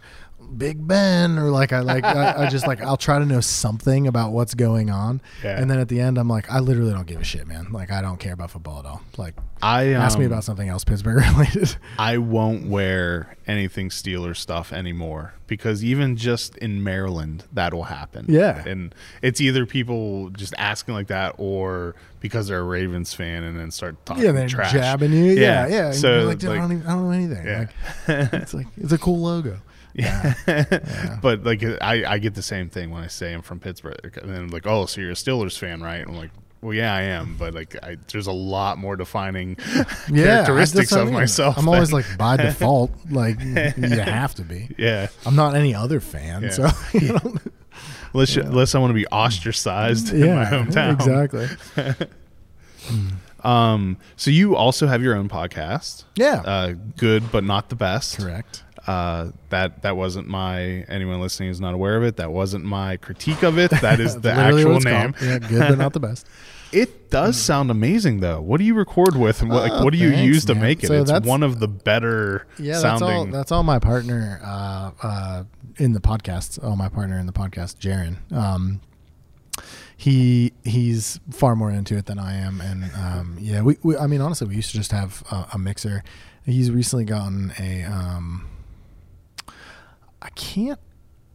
big ben or like i like I, I just like i'll try to know something about what's going on Yeah. and then at the end i'm like i literally don't give a shit man like i don't care about football at all like I um, ask me about something else pittsburgh [laughs] related I won't wear anything Steelers stuff anymore because even just in Maryland that will happen. Yeah. and it's either people just asking like that or because they're a Ravens fan and then start talking yeah they're trash. jabbing you yeah Yeah, yeah, so, like, dude, I, don't even, I don't know anything Yeah. like it's like it's a cool logo Yeah. [laughs] Yeah. but like I, I get the same thing when I say I'm from Pittsburgh, and then like, oh, so you're a Steelers fan, right? And I'm like, well, yeah, I am, but like, I, there's a lot more defining [laughs] yeah characteristics what I of mean. myself. i'm always like by [laughs] default like you have to be yeah, i'm not any other fan Yeah. so you know, unless, you- unless I want to be ostracized in my hometown. exactly Um, so you also have your own podcast, yeah uh, good but not the best. correct Uh, that that wasn't my. Anyone listening is not aware of it. That wasn't my critique of it. That is [laughs] the actual name. called. yeah good but not the best [laughs] It does sound amazing, though. What do you record with? and What, like, Oh, what do you thanks, use to man. make it? So it's one of the better Yeah, that's all. That's all my partner uh, uh, in the podcast. All my partner in the podcast, Jaron. Um, he he's far more into it than I am, and um, yeah, we, we. I mean, honestly, we used to just have a, a mixer. He's recently gotten a. Um, I can't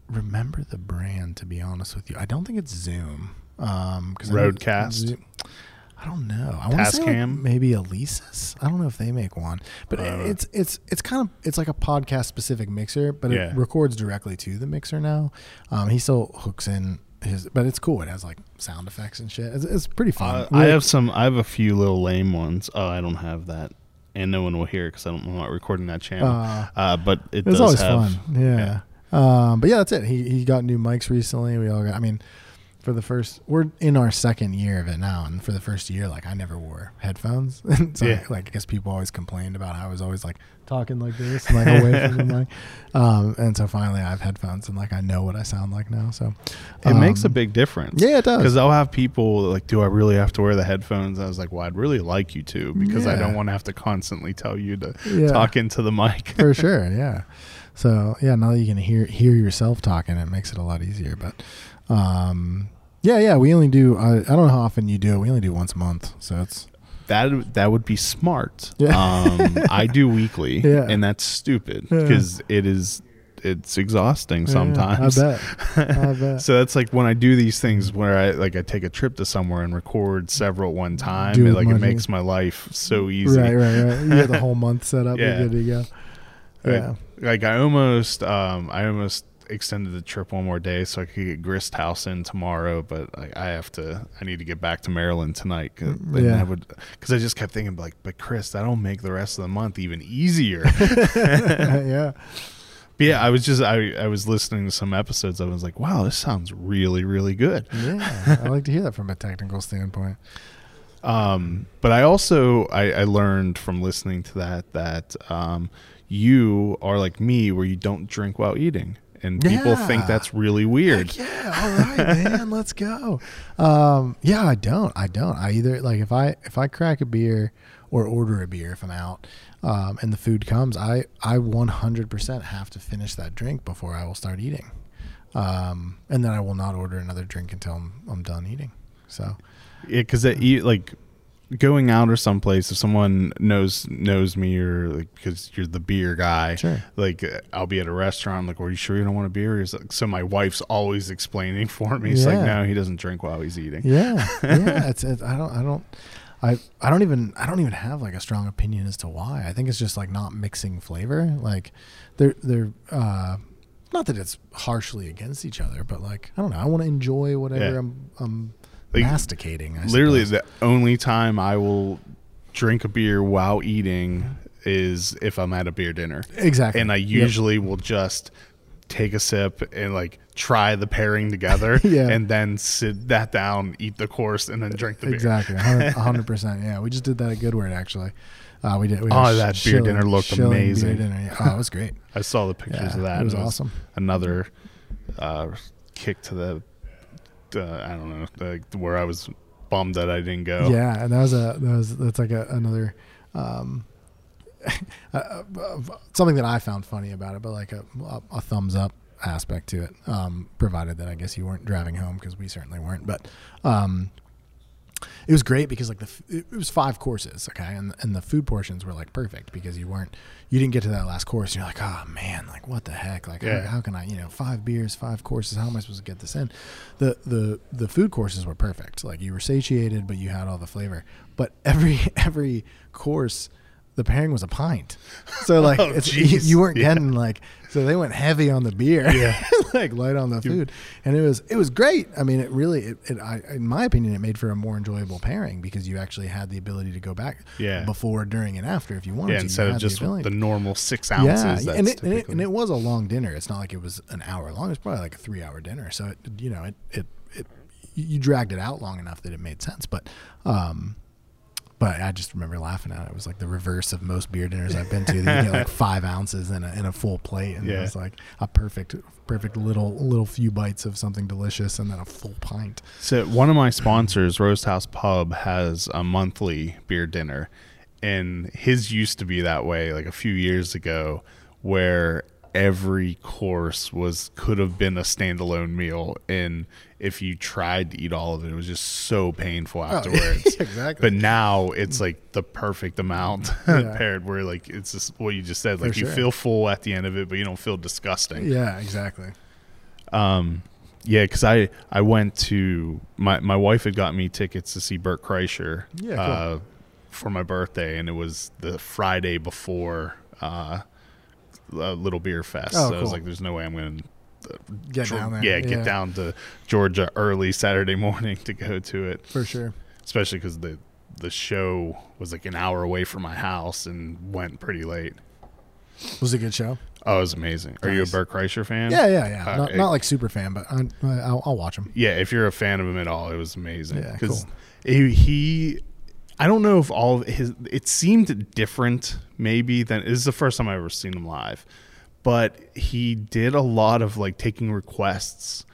remember the brand to be honest with you. I don't think it's Zoom. Um, 'cause Roadcast? I don't know. I want to say like maybe Elisa's. I don't know if they make one, but Uh, it's it's it's kind of it's like a podcast specific mixer, but Yeah. it records directly to the mixer now. Um, he still hooks in his, but it's cool. It has like sound effects and shit. It's, it's pretty fun. Uh, I have some. I have a few little lame ones. Oh, I don't have that, and no one will hear because I don't. I'm not recording that channel. Uh, Uh, but it It's does always have. fun. Yeah. Um, but yeah, that's it. He he got new mics recently. We all got. I mean, for the first, we're in our second year of it now, and for the first year, like I never wore headphones. And [laughs] so, Yeah. like I guess people always complained about how I was always like talking like this and like away from the mic. [laughs] Um, and so finally, I have headphones and like I know what I sound like now. So It makes a um, big difference. Yeah, it does. Because I'll have people like, "Do I really have to wear the headphones?" I was like, "Well, I'd really like you to because I don't want to have to constantly tell you to Yeah. talk into the mic." for sure. [laughs] Yeah. So yeah, now that you can hear hear yourself talking, it makes it a lot easier. But um, yeah, yeah, we only do. I, I don't know how often you do it. We only do once a month, so it's that that would be smart. Yeah. Um, [laughs] I do weekly, Yeah. and that's stupid Yeah. because it is it's exhausting Yeah, sometimes. I bet. I [laughs] bet. so that's like when I do these things where I like I take a trip to somewhere and record several at one time. It, like it makes my life so easy. Right, right, right. You get the [laughs] whole month set up. Yeah. You're good to go. Like- Yeah. Like I almost um I almost extended the trip one more day so I could get Grist House in tomorrow, but I, I have to. I need to get back to Maryland tonight. Cause, Yeah. I would because I just kept thinking like, but Chris, that'll make the rest of the month even easier. [laughs] yeah. But yeah, I was just I, I was listening to some episodes. I was like, wow, this sounds really really good. Yeah. I like to hear that from a technical standpoint. Um, but I also I, I learned from listening to that that um, you are like me, where you don't drink while eating, and people think that's really weird. Heck yeah, all right, man, let's go. [laughs] Um, yeah, I don't. I don't. I either like if I if I crack a beer or order a beer if I'm out, um, and the food comes, I I 100% have to finish that drink before I will start eating, um, and then I will not order another drink until I'm I'm done eating. So Yeah, because eat like going out or someplace if someone knows knows me or like because you're the beer guy Sure. like uh, i'll be at a restaurant like are you sure you don't want a beer He's like, so my wife's always explaining [laughs] for me it's like no he doesn't drink while he's eating yeah, [laughs] yeah. It's, it's I don't I don't. I, I don't even I don't even have like a strong opinion as to why. I think it's just like not mixing flavor. Like they're they're uh not that it's harshly against each other, but like I don't know. I want to enjoy whatever Yeah. I'm I'm Like, masticating. I literally suppose. the only time i will drink a beer while eating is if i'm at a beer dinner exactly. and i Yep. usually will just take a sip and like try the pairing together [laughs] Yeah. and then sit that down eat the course and then drink the beer exactly a hundred [laughs] percent. Yeah, we just did that at Goodword actually. Uh, we did. We Oh, that sh- beer dinner looked amazing. dinner, yeah. Oh, it was great. [laughs] I saw the pictures Yeah, of that. it was and awesome. Another uh, kick to the, uh, I don't know, like where I was bummed that I didn't go. Yeah, and that was a that was that's like a, another um, [laughs] something that I found funny about it, but like a, a, a thumbs up aspect to it. Um, provided that I guess you weren't driving home because we certainly weren't, but um, it was great because like the it was five courses, okay, and and the food portions were like perfect because you weren't you didn't get to that last course and you're like, oh man, like what the heck, like Yeah. how, how can I, you know, five beers, five courses, how am I supposed to get this in? The the the food courses were perfect, like you were satiated, but you had all the flavor. But every [laughs] every course, the pairing was a pint, so like [laughs] Oh, it's, you, you weren't Yeah. getting like so they went heavy on the beer, Yeah. [laughs] like light on the food, and it was it was great. I mean, it really, it, it I, in my opinion, it made for a more enjoyable pairing because you actually had the ability to go back, Yeah. before, during, and after if you wanted Yeah, to. Instead of just the, the normal six ounces. yeah, that's and it, and it and it was a long dinner. It's not like it was an hour long. It's probably like a three hour dinner. So it, you know, it it it you dragged it out long enough that it made sense. But um, but I just remember laughing at it. It was like the reverse of most beer dinners I've been to. You get like [laughs] five ounces in a in a full plate, and it Yeah. was like a perfect perfect little little few bites of something delicious, and then a full pint. So one of my sponsors, Roast House Pub, has a monthly beer dinner, and his used to be that way. Like a few years ago, where every course was could have been a standalone meal, and if you tried to eat all of it, it was just so painful [laughs] afterwards. exactly. But now it's like the perfect amount [laughs] Yeah. paired, where like it's just what you just said. For Like you sure. feel full at the end of it, but you don't feel disgusting. yeah, exactly. Um, yeah, because I I went to my my wife had got me tickets to see Bert Kreischer. Yeah, cool. Uh, for my birthday, and it was the Friday before uh, uh, Little Beer Fest. Oh, so I was like, "There's no way I'm going to." Get down there. Yeah, get down to Georgia early Saturday [laughs] morning to go to it, for sure. especially because the the show was like an hour away from my house and went pretty late. Was it a good show? Oh, it was amazing. Are you a Nice. Bert Kreischer fan? Yeah, yeah, yeah. Uh, not, it- not like super fan, but I, I'll, I'll watch him. yeah, if you're a fan of him at all, it was amazing. Yeah, because cool. he, he, I don't know if all of his. It seemed different, maybe than this is the first time I've ever seen him live, but he did a lot of like taking requests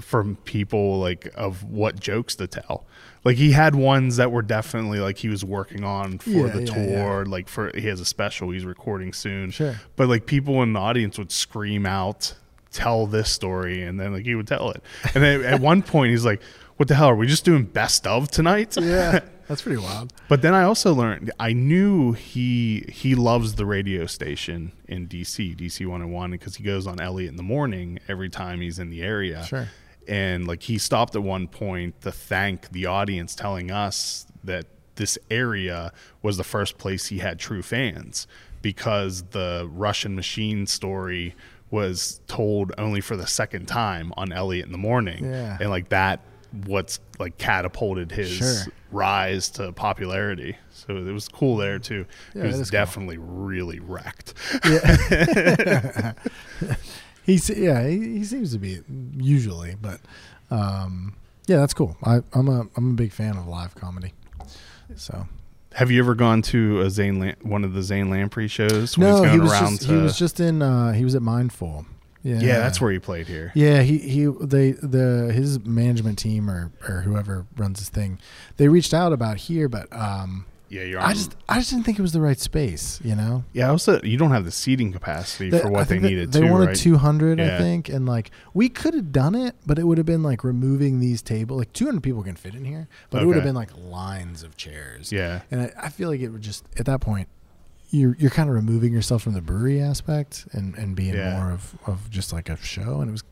from people like of what jokes to tell. Like he had ones that were definitely like he was working on for Yeah, the yeah, tour. Like for he has a special he's recording soon. Sure. But like people in the audience would scream out, "Tell this story," and then like he would tell it. And then at [laughs] one point he's like, "What the hell are we just doing best of tonight?" Yeah, [laughs] that's pretty wild. But then I also learned I knew he he loves the radio station in DC, DC 101 because he goes on Elliot in the morning every time he's in the area. Sure. And like he stopped at one point to thank the audience telling us that this area was the first place he had true fans because the Russian machine story was told only for the second time on Elliot in the morning, Yeah. and like that, what's like catapulted his Sure. rise to popularity. So it was cool there too. Yeah, he was is cool. definitely really wrecked. Yeah. [laughs] [laughs] He's yeah, he, he seems to be usually, but um, yeah, that's cool. I, I'm a I'm a big fan of live comedy. So Have you ever gone to a Zane Lam- one of the Zane Lamprey shows? when no, he was around just he was just in uh, he was at Mindful. Yeah, yeah, that's where he played here. Yeah, he he they the his management team or or whoever runs this thing, they reached out about here, but um, Yeah, you're. I just I just didn't think it was the right space. You know, yeah. Also, you don't have the seating capacity for what they needed. They too, wanted right? 200, I think, and like we could have done it, but it would have been like removing these tables. Like 200 people can fit in here, but it would have been like lines of chairs. Yeah, and I, I feel like it would just at that point. You're, you're kind of removing yourself from the brewery aspect and, and being Yeah. more of, of just like a show and it was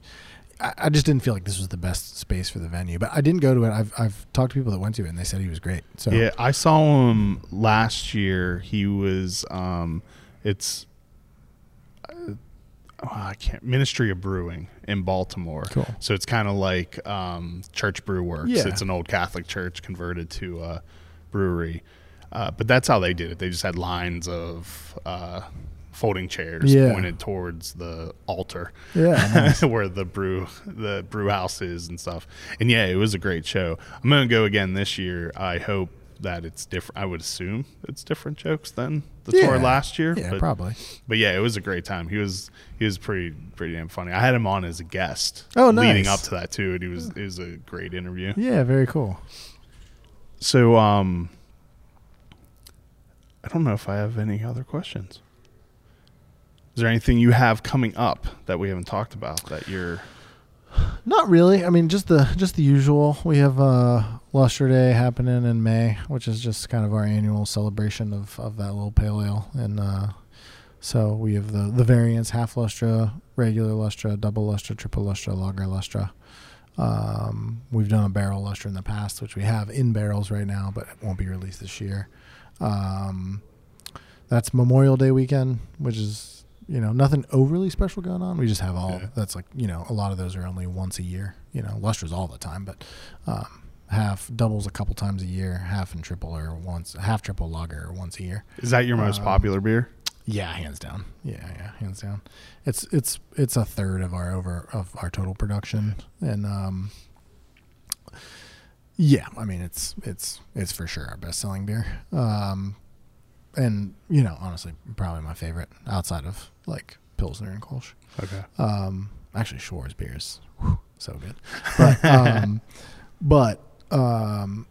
I, I just didn't feel like this was the best space for the venue but I didn't go to it I've, I've talked to people that went to it and they said he was great so yeah. I saw him last year. He was. um It's. Uh, oh, I can't. Ministry of Brewing in Baltimore. Cool. So it's kind of like um, Church Brew Works. Yeah. It's an old Catholic church converted to a brewery. Uh, but that's how they did it. They just had lines of uh, folding chairs Yeah. pointed towards the altar. yeah [laughs] nice. where the brew the brew house is and stuff. And yeah, it was a great show. I'm gonna go again this year. I hope that it's different. I would assume it's different jokes than the tour last year. yeah but, probably but yeah, it was a great time. He was he was pretty pretty damn funny. I had him on as a guest. Oh, nice. Leading up to that too, and he was it was a great interview. yeah very cool So um, I don't know if I have any other questions. Is there anything you have coming up that we haven't talked about that you're Not really. I mean, just the just the usual. We have uh, Lustra Day happening in May, which is just kind of our annual celebration of, of that little pale ale. And uh, so we have the the variants: half Lustra, regular Lustra, double Lustra, triple Lustra, lager Lustra. Um, we've done a barrel Lustra in the past, which we have in barrels right now, but it won't be released this year. Um, that's Memorial Day weekend, which is you know nothing overly special going on. We just have all Yeah. that's like you know a lot of those are only once a year. You know, Lustra's all the time, but um, half doubles a couple times a year, half and triple or once, half triple lager or once a year. Is that your most Um, popular beer? Yeah, hands down. Yeah, yeah, hands down. It's it's it's a third of our over of our total production, and um, yeah, I mean it's it's it's for sure our best selling beer. Um, and you know, honestly, probably my favorite outside of like Pilsner and Kolsch. Okay. Um, actually, Shore's beers, whew, so good. But um, [laughs] but um,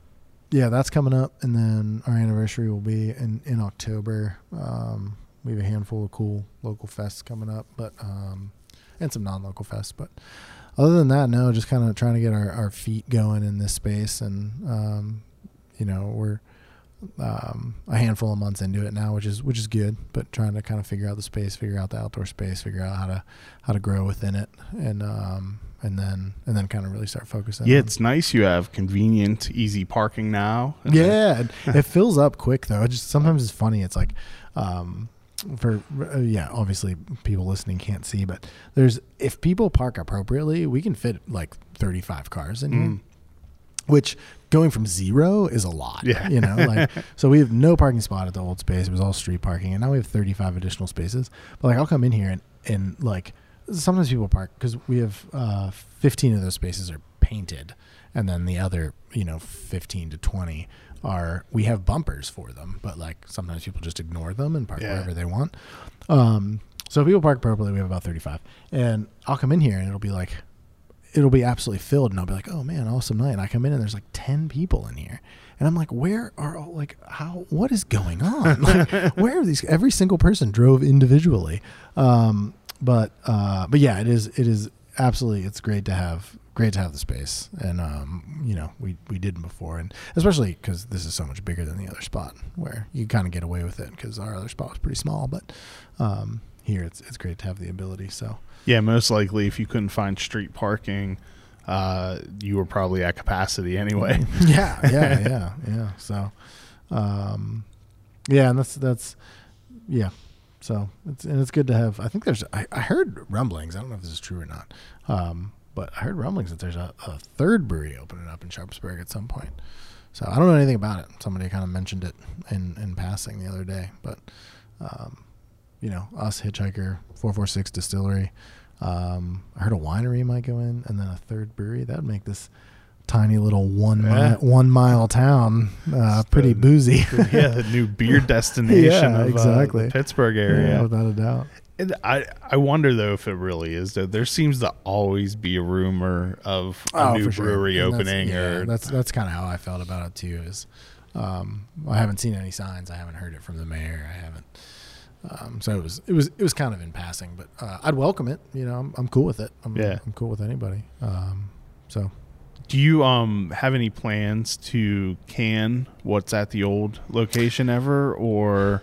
yeah, that's coming up, and then our anniversary will be in in October. Um, we have a handful of cool local fests coming up, but um, and some non-local fests. But other than that, no, just kind of trying to get our, our feet going in this space, and um, you know we're um, a handful of months into it now, which is which is good. But trying to kind of figure out the space, figure out the outdoor space, figure out how to how to grow within it, and um, and then and then kind of really start focusing. Yeah, it's nice you have convenient, easy parking now. yeah, it, it fills up quick though. It just sometimes it's funny. It's like, um, for uh, yeah, obviously people listening can't see, but there's if people park appropriately, we can fit like 35 cars in here, Mm. which going from zero is a lot. Yeah. you know, like [laughs] so we have no parking spot at the old space. It was all street parking, and now we have 35 additional spaces. But like I'll come in here and and like sometimes people park because we have uh, 15 of those spaces are painted, and then the other you know 15 to 20 are we have bumpers for them, but like sometimes people just ignore them and park Yeah. wherever they want. Um, so if people park appropriately, we have about 35, and I'll come in here and it'll be like it'll be absolutely filled and I'll be like, "Oh man, awesome night." And I come in and there's like 10 people in here. And I'm like, "Where are all like how what is going on? [laughs] like where are these every single person drove individually." Um but uh but yeah, it is it is absolutely it's great to have great to have the space and um you know, we we didn't before and especially cuz this is so much bigger than the other spot where you kind of get away with it cuz our other spot was pretty small, but um here it's it's great to have the ability. So Yeah, most likely if you couldn't find street parking, uh, you were probably at capacity anyway. [laughs] yeah, yeah, yeah, yeah. So, um, yeah, and that's that's yeah, so it's and it's good to have. I think there's. I, I heard rumblings. I don't know if this is true or not. Um, but I heard rumblings that there's a, a third brewery opening up in Sharpsburg at some point. So I don't know anything about it. Somebody kind of mentioned it in in passing the other day, but um, you know, us Hitchhiker four four six Distillery. Um, I heard a winery might go in, and then a third brewery. That would make this tiny little one Yeah. mile, one mile town uh, pretty the- boozy. [laughs] yeah, the new beer [laughs] destination Yeah, of exactly. uh, the Pittsburgh yeah, area. without a doubt. And I I wonder though if it really is though. There seems to always be a rumor of a new Oh, sure. brewery that's- opening yeah, or that's that's kind of how I felt about it too. Is um, I haven't seen any signs. I haven't heard it from the mayor. I haven't. Um, so it was it was it was kind of in passing, but uh, I'd welcome it. You know, I'm, I'm cool with it. I'm, Yeah. I'm cool with anybody. Um, so Do you um have any plans to can what's at the old location ever, or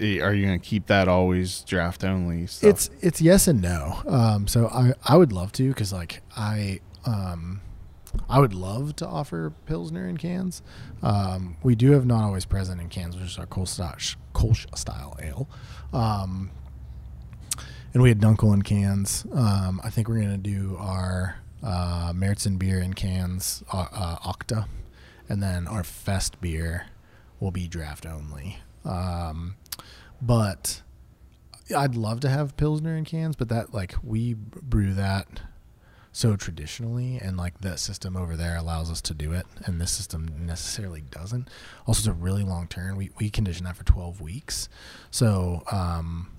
are you going to keep that always draft only? Stuff? it's it's yes and no. Um, so I I would love to because like I um, I would love to offer pilsner in cans. Um, we do have not always present in cans, which is our Kolsch Kolsch style ale. Um, and we had Dunkel in cans. Um, I think we're gonna do our uh, Marzen beer in cans, uh, uh, Octa, and then our Fest beer will be draft only. Um, but I'd love to have Pilsner in cans, but that like we brew that so traditionally and like that system over there allows us to do it and this system necessarily doesn't. Also it's a really long turn. We we condition that for twelve weeks. So um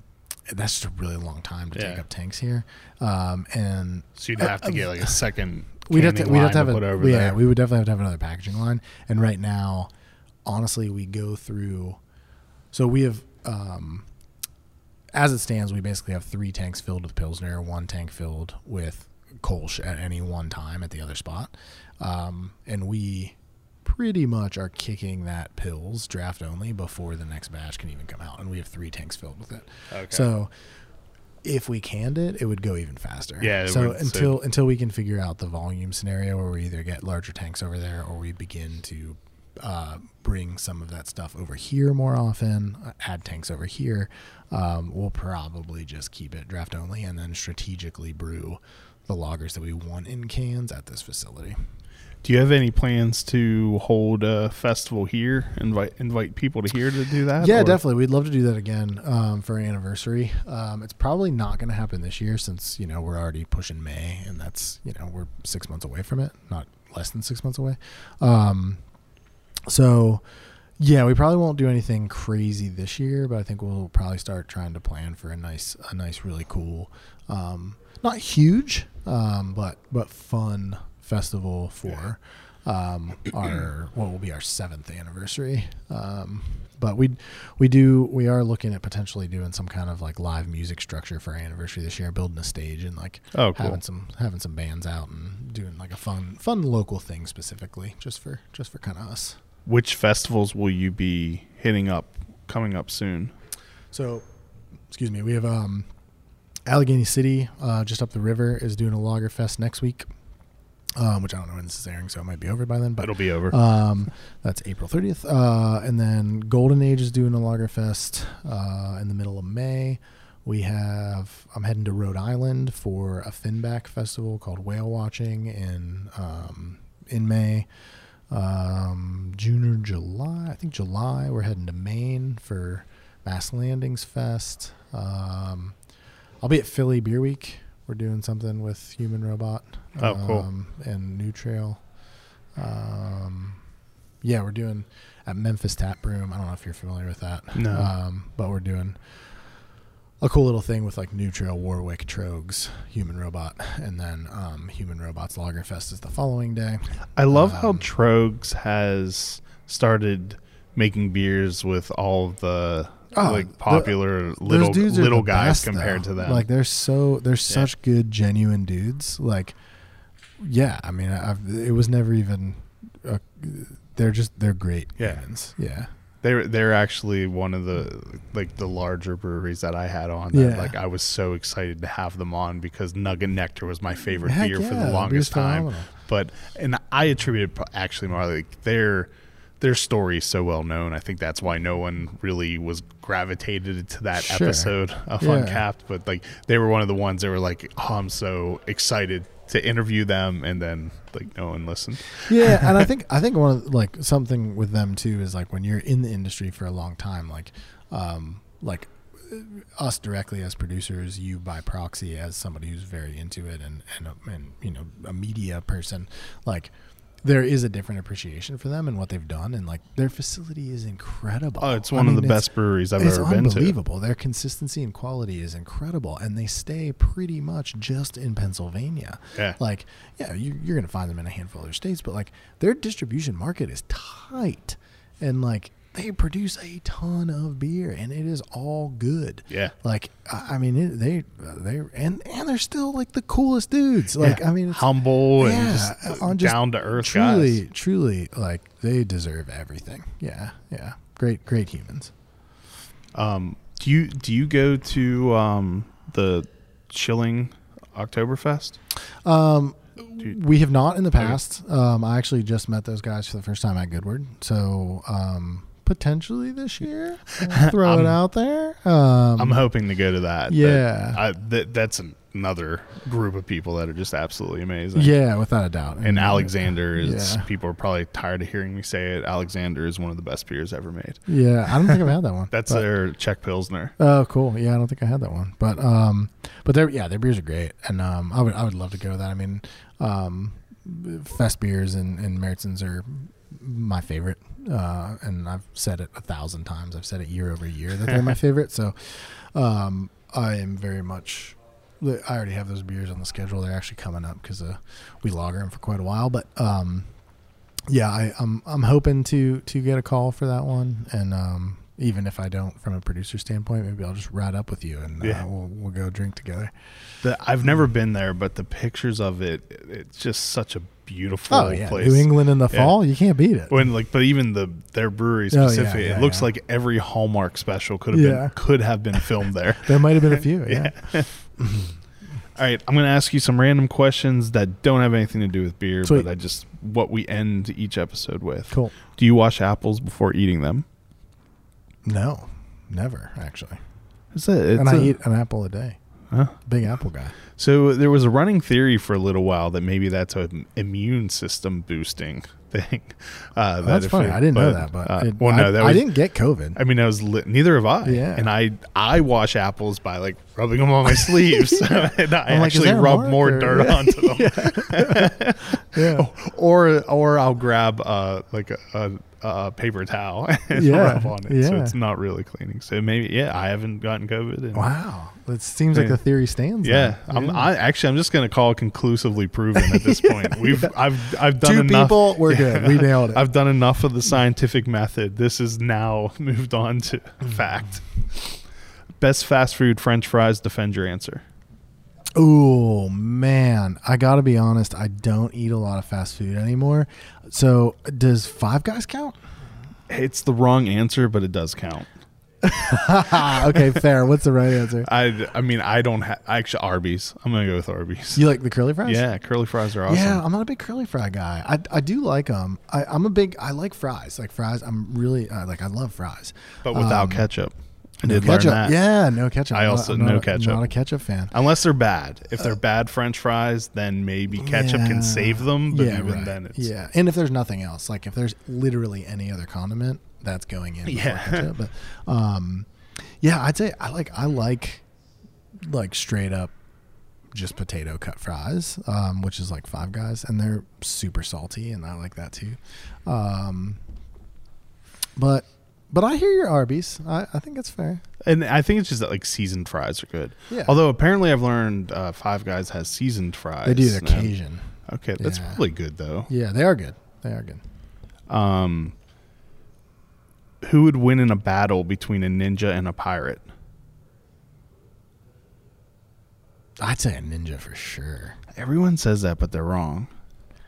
that's just a really long time to take up tanks here. Um and so you'd have to get like a [laughs] second. we'd have to we'd have to have put a, yeah, there. we would definitely have to have another packaging line. And right now, honestly, we go through. So we have, um, as it stands, we basically have three tanks filled with pilsner, one tank filled with Kolsch at any one time at the other spot, um, and we pretty much are kicking that pills draft only before the next batch can even come out, and we have three tanks filled with it. Okay. So if we canned it, it would go even faster. Yeah, So would, so- until until we can figure out the volume scenario where we either get larger tanks over there or we begin to uh, bring some of that stuff over here more often, uh, add tanks over here, um, we'll probably just keep it draft only and then strategically brew the lagers that we want in cans at this facility. Do you have any plans to hold a festival here? Invite invite people to here to do that? Yeah, or- definitely. We'd love to do that again um, for our anniversary. Um, it's probably not going to happen this year since you know we're already pushing May, and that's you know we're six months away from it, not less than six months away. Um, so yeah, we probably won't do anything crazy this year, but I think we'll probably start trying to plan for a nice, a nice, really cool, um, not huge, um, but but fun festival for um, our what will be our seventh anniversary. Um, but we we do we are looking at potentially doing some kind of like live music structure for our anniversary this year, building a stage and like Oh, cool. having some having some bands out and doing like a fun fun local thing specifically just for just for kind of us. Which festivals will you be hitting up coming up soon? So, excuse me, we have um, Allegheny City, uh, just up the river, is doing a Lager Fest next week, um, which I don't know when this is airing, so it might be over by then. But It'll be over. um, that's April 30th. Uh, and then Golden Age is doing a Lager Fest uh, in the middle of May. We have, I'm heading to Rhode Island for a Finback festival called Whale Watching in, um, in May. Um, June or July, I think July, we're heading to Maine for Mast Landings Fest. Um, I'll be at Philly Beer Week. We're doing something with Human Robot. Oh, cool. um, And New Trail. Um, yeah, we're doing at Memphis Tap Room. I don't know if you're familiar with that. No. Um, but we're doing a cool little thing with like New Trail, Warwick, Troegs, Human Robot, and then um, Human Robots Lagerfest is the following day. I love how um, Troegs has started making beers with all of the Oh, like the- popular little dudes little guys best, compared though. to them. Like they're so they're such good genuine dudes. Like, yeah, I mean, I've, it was never even. A, they're just they're great Yeah. humans. Yeah, they're they're actually one of the like the larger breweries that I had on. That, Yeah. Like I was so excited to have them on because Nugget Nectar was my favorite Heck beer for the longest time. But and I attribute it actually more like they're their story is so well known. I think that's why no one really was gravitated to that Sure. episode of Yeah. Uncapped. But like they were one of the ones that were like, "Oh, I'm so excited to interview them," and then like no one listened. yeah, [laughs] and I think I think one of like something with them too is like when you're in the industry for a long time, like um, like uh, us directly as producers, you by proxy as somebody who's very into it and and and you know a media person, like there is a different appreciation for them and what they've done, and like their facility is incredible. Oh, it's I one of mean, the best breweries I've ever been to. It's unbelievable. Their consistency and quality is incredible, and they stay pretty much just in Pennsylvania. Yeah. Like, yeah, you, you're going to find them in a handful of other states, but like their distribution market is tight, and like they produce a ton of beer, and it is all good. Yeah. Like, I mean, it, they they and and they're still like the coolest dudes. Like, Yeah. I mean, it's, humble and just, on just down to earth Truly, guys. truly, like they deserve everything. Yeah, yeah, great, great humans. Um, do you do you go to um, the Schilling Oktoberfest? Um, we have not in the past. Um, I actually just met those guys for the first time at Goodward, so um, potentially this year. [laughs] I'll throw it out there. Um, I'm hoping to go to that. That- yeah. I, that, that's an, another group of people that are just absolutely amazing. yeah, without a doubt. And Alexander is. Yeah. People are probably tired of hearing me say it. Alexander is one of the best beers ever made. Yeah, I don't think I've had that [laughs] one. That's but- their Czech Pilsner. Oh, cool. Yeah, I don't think I had that one, but um, but their yeah, their beers are great, and um, I would I would love to go to that. I mean, um, fest beers and and Marzens are my favorite, uh, and I've said it a thousand times. I've said it year over year that they're my [laughs] favorite. So, um, I am very much. I already have those beers on the schedule. They're actually coming up because uh, we lager them for quite a while, but um, yeah, I, I'm I'm hoping to to get a call for that one, and um, even if I don't, from a producer standpoint, maybe I'll just ride up with you and Yeah. uh, we'll we'll go drink together. The, I've never been there, but the pictures of it, it's just such a beautiful Oh yeah, place. New England in the Yeah. fall, you can't beat it. When like, but even the their brewery Oh, yeah, specifically, it looks like every Hallmark special could have been could have been filmed there. [laughs] There might have been a few. [laughs] Yeah. [laughs] All right, I'm going to ask you some random questions that don't have anything to do with beer, Sweet. but I just what we end each episode with. Cool. Do you wash apples before eating them? No, never actually. Is that it's and I a- eat an apple a day. Huh? Big apple guy. So there was a running theory for a little while that maybe that's an immune system boosting thing. [laughs] Uh, that That's funny. it- I didn't know that, but uh, it- well, no, I, that I didn't get COVID. I mean, I was li- neither have I. Yeah. And I I wash apples by like rubbing them on my sleeves, [laughs] [laughs] and I I'm actually a rub more or- dirt Yeah. onto them. yeah. or or I'll grab uh like a, a, a paper towel [laughs] and Yeah, rub on it, so it's not really cleaning. So maybe yeah, I haven't gotten COVID. Wow. That seems like the theory stands. Yeah, then. I'm, I actually I'm just gonna call it conclusively proven at this point. [laughs] We've I've I've done Two enough. people, we're [laughs] good. We nailed it. I've done enough of the scientific method. This is now moved on to Mm. fact. Best fast food French fries. Defend your answer. Oh man, I gotta be honest. I don't eat a lot of fast food anymore. So does Five Guys count? It's the wrong answer, but it does count. [laughs] okay, fair. What's the right answer? I I mean I don't have actually Arby's. I'm gonna go with Arby's. You like the curly fries? Yeah, curly fries are awesome. Yeah, I'm not a big curly fry guy. I, I do like them. I, I'm a big. I like fries. Like fries. I'm really uh, like. I love fries. but without Um, ketchup. I No did learn ketchup. that. Yeah, no ketchup. I also- I'm not no ketchup. Not a ketchup fan. Unless they're bad. If they're bad French fries, then maybe ketchup Yeah. can save them. But yeah, even right. then, it's yeah. And if there's nothing else, like if there's literally any other condiment, that's going in. Yeah. ketchup. But um, yeah, I'd say I like I like like straight up just potato cut fries, um, which is like Five Guys, and they're super salty, and I like that too. Um, but but I hear your Arby's. I, I think it's fair. And I think it's just that like seasoned fries are good. Yeah. Although apparently I've learned uh, Five Guys has seasoned fries. They do now. Cajun. Okay, that's Yeah. probably good though. Yeah, they are good. They are good. Um, who would win in a battle between a ninja and a pirate? I'd say a ninja for sure. Everyone says that, but they're wrong.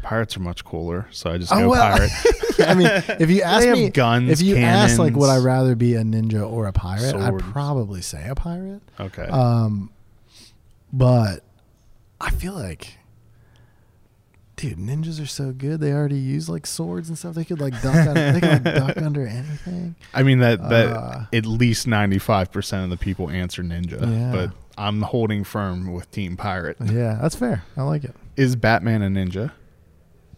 Pirates are much cooler, so I just Oh, go well, pirate. [laughs] I mean, if you [laughs] ask me, guns, if you ask like, would I rather be a ninja or a pirate? I'd probably say a pirate. okay. Um, but I feel like dude, ninjas are so good. They already use like swords and stuff. They could like duck. [laughs] under, they could like duck under anything. I mean that that Uh, at least ninety five percent of the people answer ninja, Yeah. but I'm holding firm with Team Pirate. Yeah, that's fair. I like it. Is Batman a ninja?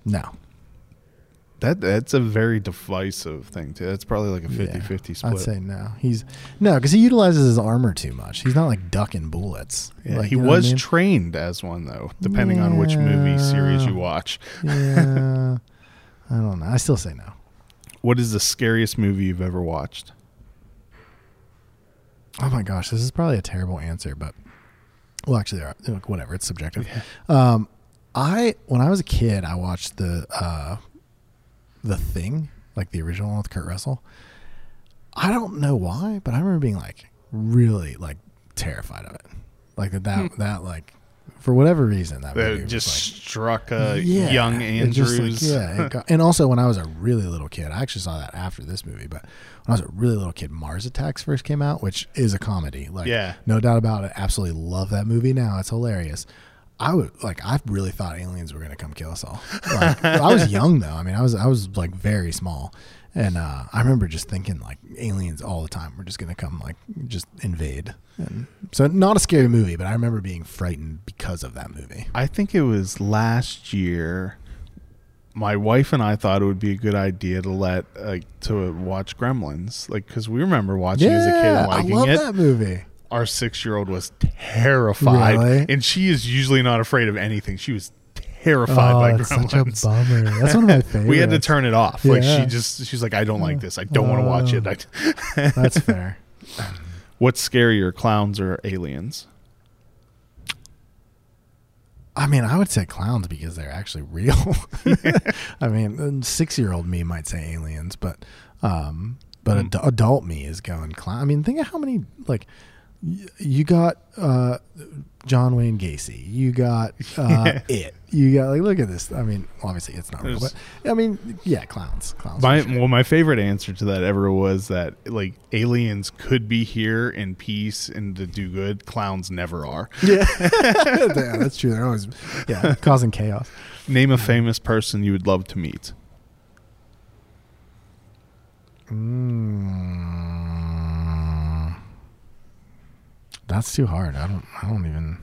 No, That that's a very divisive thing too. That's probably like a 50-50 split. I'd say no. He's no because he utilizes his armor too much. He's not like ducking bullets. Yeah, Like, he what I was mean? trained as one though, depending on which movie series you watch. yeah, [laughs] I don't know. I still say no. What is the scariest movie you've ever watched? Oh my gosh, this is probably a terrible answer, but well, actually, there whatever. It's subjective. Um, I when I was a kid, I watched the uh, the Thing, like the original one with Kurt Russell. I don't know why, but I remember being like really like terrified of it, like that that, that like for whatever reason that movie That was, just like, struck a yeah, young it just, like, yeah, [laughs] got- and also when I was a really little kid, I actually saw that after this movie. But when I was a really little kid, Mars Attacks first came out, which is a comedy. Like, Yeah. no doubt about it. Absolutely love that movie. Now it's hilarious. I would like. I really thought aliens were gonna come kill us all. Like, I was [laughs] young though. I mean, I was I was like very small, and uh, I remember just thinking like aliens all the time were just gonna come like just invade. And so not a scary movie, but I remember being frightened because of that movie. I think it was last year. My wife and I thought it would be a good idea to let uh, to watch Gremlins, like because we remember watching as a kid and liking I love it. that movie. Our six year old was terrified, Really? and she is usually not afraid of anything. She was terrified by Oh, that's Gremlins. such a bummer. That's one of my favorites. [laughs] we had to turn it off. Like she just, she's like, I don't like this. I don't want to watch it. I, [laughs] That's fair. What's scarier, clowns or aliens? I mean, I would say clowns because they're actually real. [laughs] I mean, six year old me might say aliens, but um, but Mm. ad- adult me is going clown. I mean, think of how many like you got uh, John Wayne Gacy, you got uh, [laughs] it, you got like look at this. I mean, obviously it's not real, but I mean, yeah, clowns, clowns. My sure. well, my favorite answer to that ever was that like aliens could be here in peace and to do good. Clowns never are. [laughs] yeah, [laughs] yeah, that's true. They're always yeah causing chaos. Name a famous person you would love to meet. Mm, that's too hard. I don't. I don't even.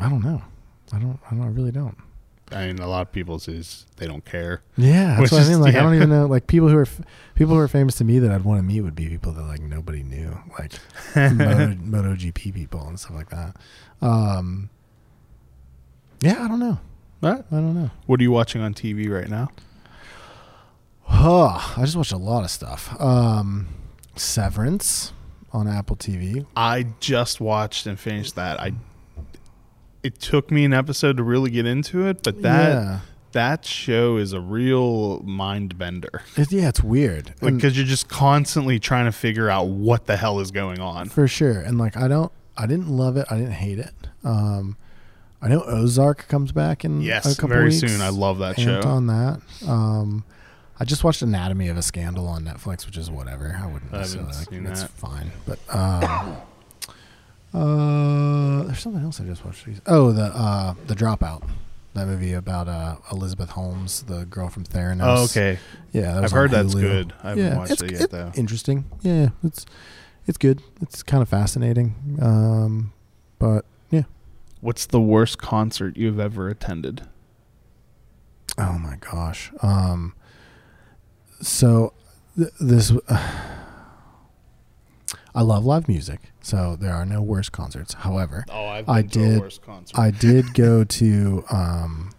I don't know. I don't. I, don't, I really don't. I mean, a lot of people is they don't care. Yeah, that's what is- I mean. Like, yeah. I don't even know. [laughs] Like, people who are f- people who are famous to me that I'd want to meet would be people that like nobody knew, like [laughs] Moto, MotoGP people and stuff like that. Um, yeah, I don't know. What? I don't know. What are you watching on TV right now? Oh, I just watched a lot of stuff. Um, Severance on Apple TV. I just watched and finished that. I. It took me an episode to really get into it, but that yeah, that show is a real mind bender. It- yeah, it's weird. Like because you're just constantly trying to figure out what the hell is going on. for sure. And like, I don't, I didn't love it. I didn't hate it. Um, I know Ozark comes back in Yes, a couple very weeks. soon. I love that Amped show. On that, um, I just watched Anatomy of a Scandal on Netflix, which is whatever. I wouldn't I haven't necessarily like seen It's fine, but um, [coughs] uh, there's something else I just watched. Oh, the uh, the Dropout. That movie about uh, Elizabeth Holmes, the girl from Theranos. Oh, okay. Yeah, that I've heard on that's good. I haven't yeah, watched it's it yet it- though. Interesting. Yeah, it's it's good. It's kind of fascinating. Um, but yeah. What's the worst concert you've ever attended? Oh my gosh. Um. So th- this. [sighs] I love live music, so there are no worse concerts. However, Oh, I've I been to a did- concert. I did [laughs] go to. Um,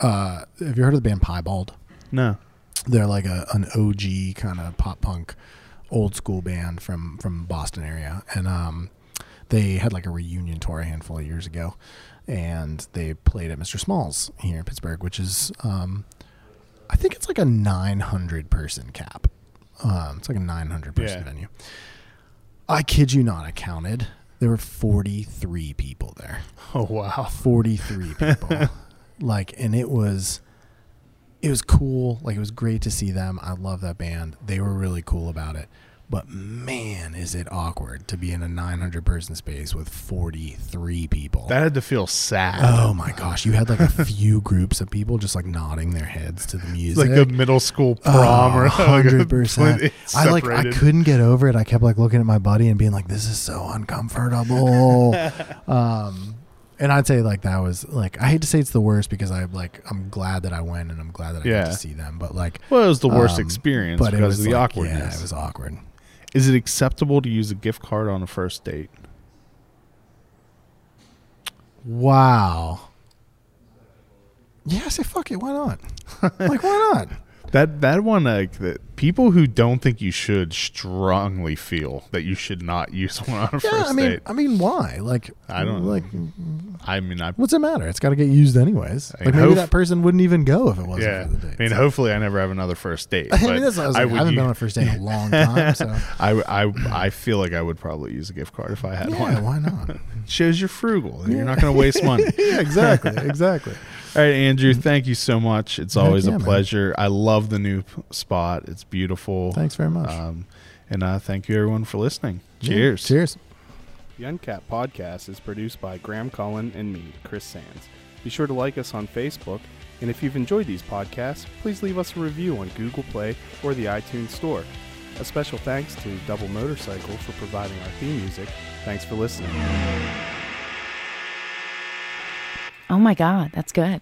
uh, have you heard of the band Piebald? no. They're like a an OG kind of pop punk, old school band from from Boston area, and um, they had like a reunion tour a handful of years ago, and they played at Mr. Smalls here in Pittsburgh, which is um, I think it's like a 900 person cap. Um, it's like a 900 person Yeah. venue. I kid you not, I counted. There were 43 people there. Oh wow. 43 [laughs] people. like and it was it was cool. Like it was great to see them. I love that band. They were really cool about it. But man, is it awkward to be in a 900 person space with 43 people. That had to feel sad. oh my gosh, you had like a [laughs] few groups of people just like nodding their heads to the music. like a middle school prom or [laughs] like a- hundred percent. it's I like I couldn't get over it. I kept like looking at my buddy and being like, "This is so uncomfortable." [laughs] um, and I'd say like that was like I hate to say it's the worst because I like I'm glad that I went and I'm glad that I Yeah. got to see them. But like, Well, it was the worst um, experience but it was of the like, awkwardness. Yeah, it was awkward. Is it acceptable to use a gift card on a first date? Wow. Yeah, I say fuck it. Why not? like, why not? [laughs] That that one, like that people who don't think you should strongly feel that you should not [laughs] use one on a Yeah, first I mean, date. I mean, why? Like, I don't like. I mean, I What's it matter? It's got to get used anyways. I Like maybe hope- that person wouldn't even go if it wasn't yeah. for the date. I mean, So- hopefully, I never have another first date. [laughs] I mean, that's I like. I, would haven't u- been on a first date in a long time, [laughs] so I, I, I feel like I would probably use a gift card if I had yeah, one. why not? Shows you're frugal. You're not going to waste money. yeah, exactly, exactly. All right, Andrew, thank you so much. It's Heck always yeah, a man. pleasure. I love the new p- spot. It's beautiful. Thanks very much. Um, and uh, thank you, everyone, for listening. Yeah, Cheers. Cheers. The Uncapped podcast is produced by Graham Cullen and me, Chris Sands. Be sure to like us on Facebook, and if you've enjoyed these podcasts, please leave us a review on Google Play or the iTunes Store. A special thanks to Double Motorcycle for providing our theme music. Thanks for listening. Oh my God, that's good.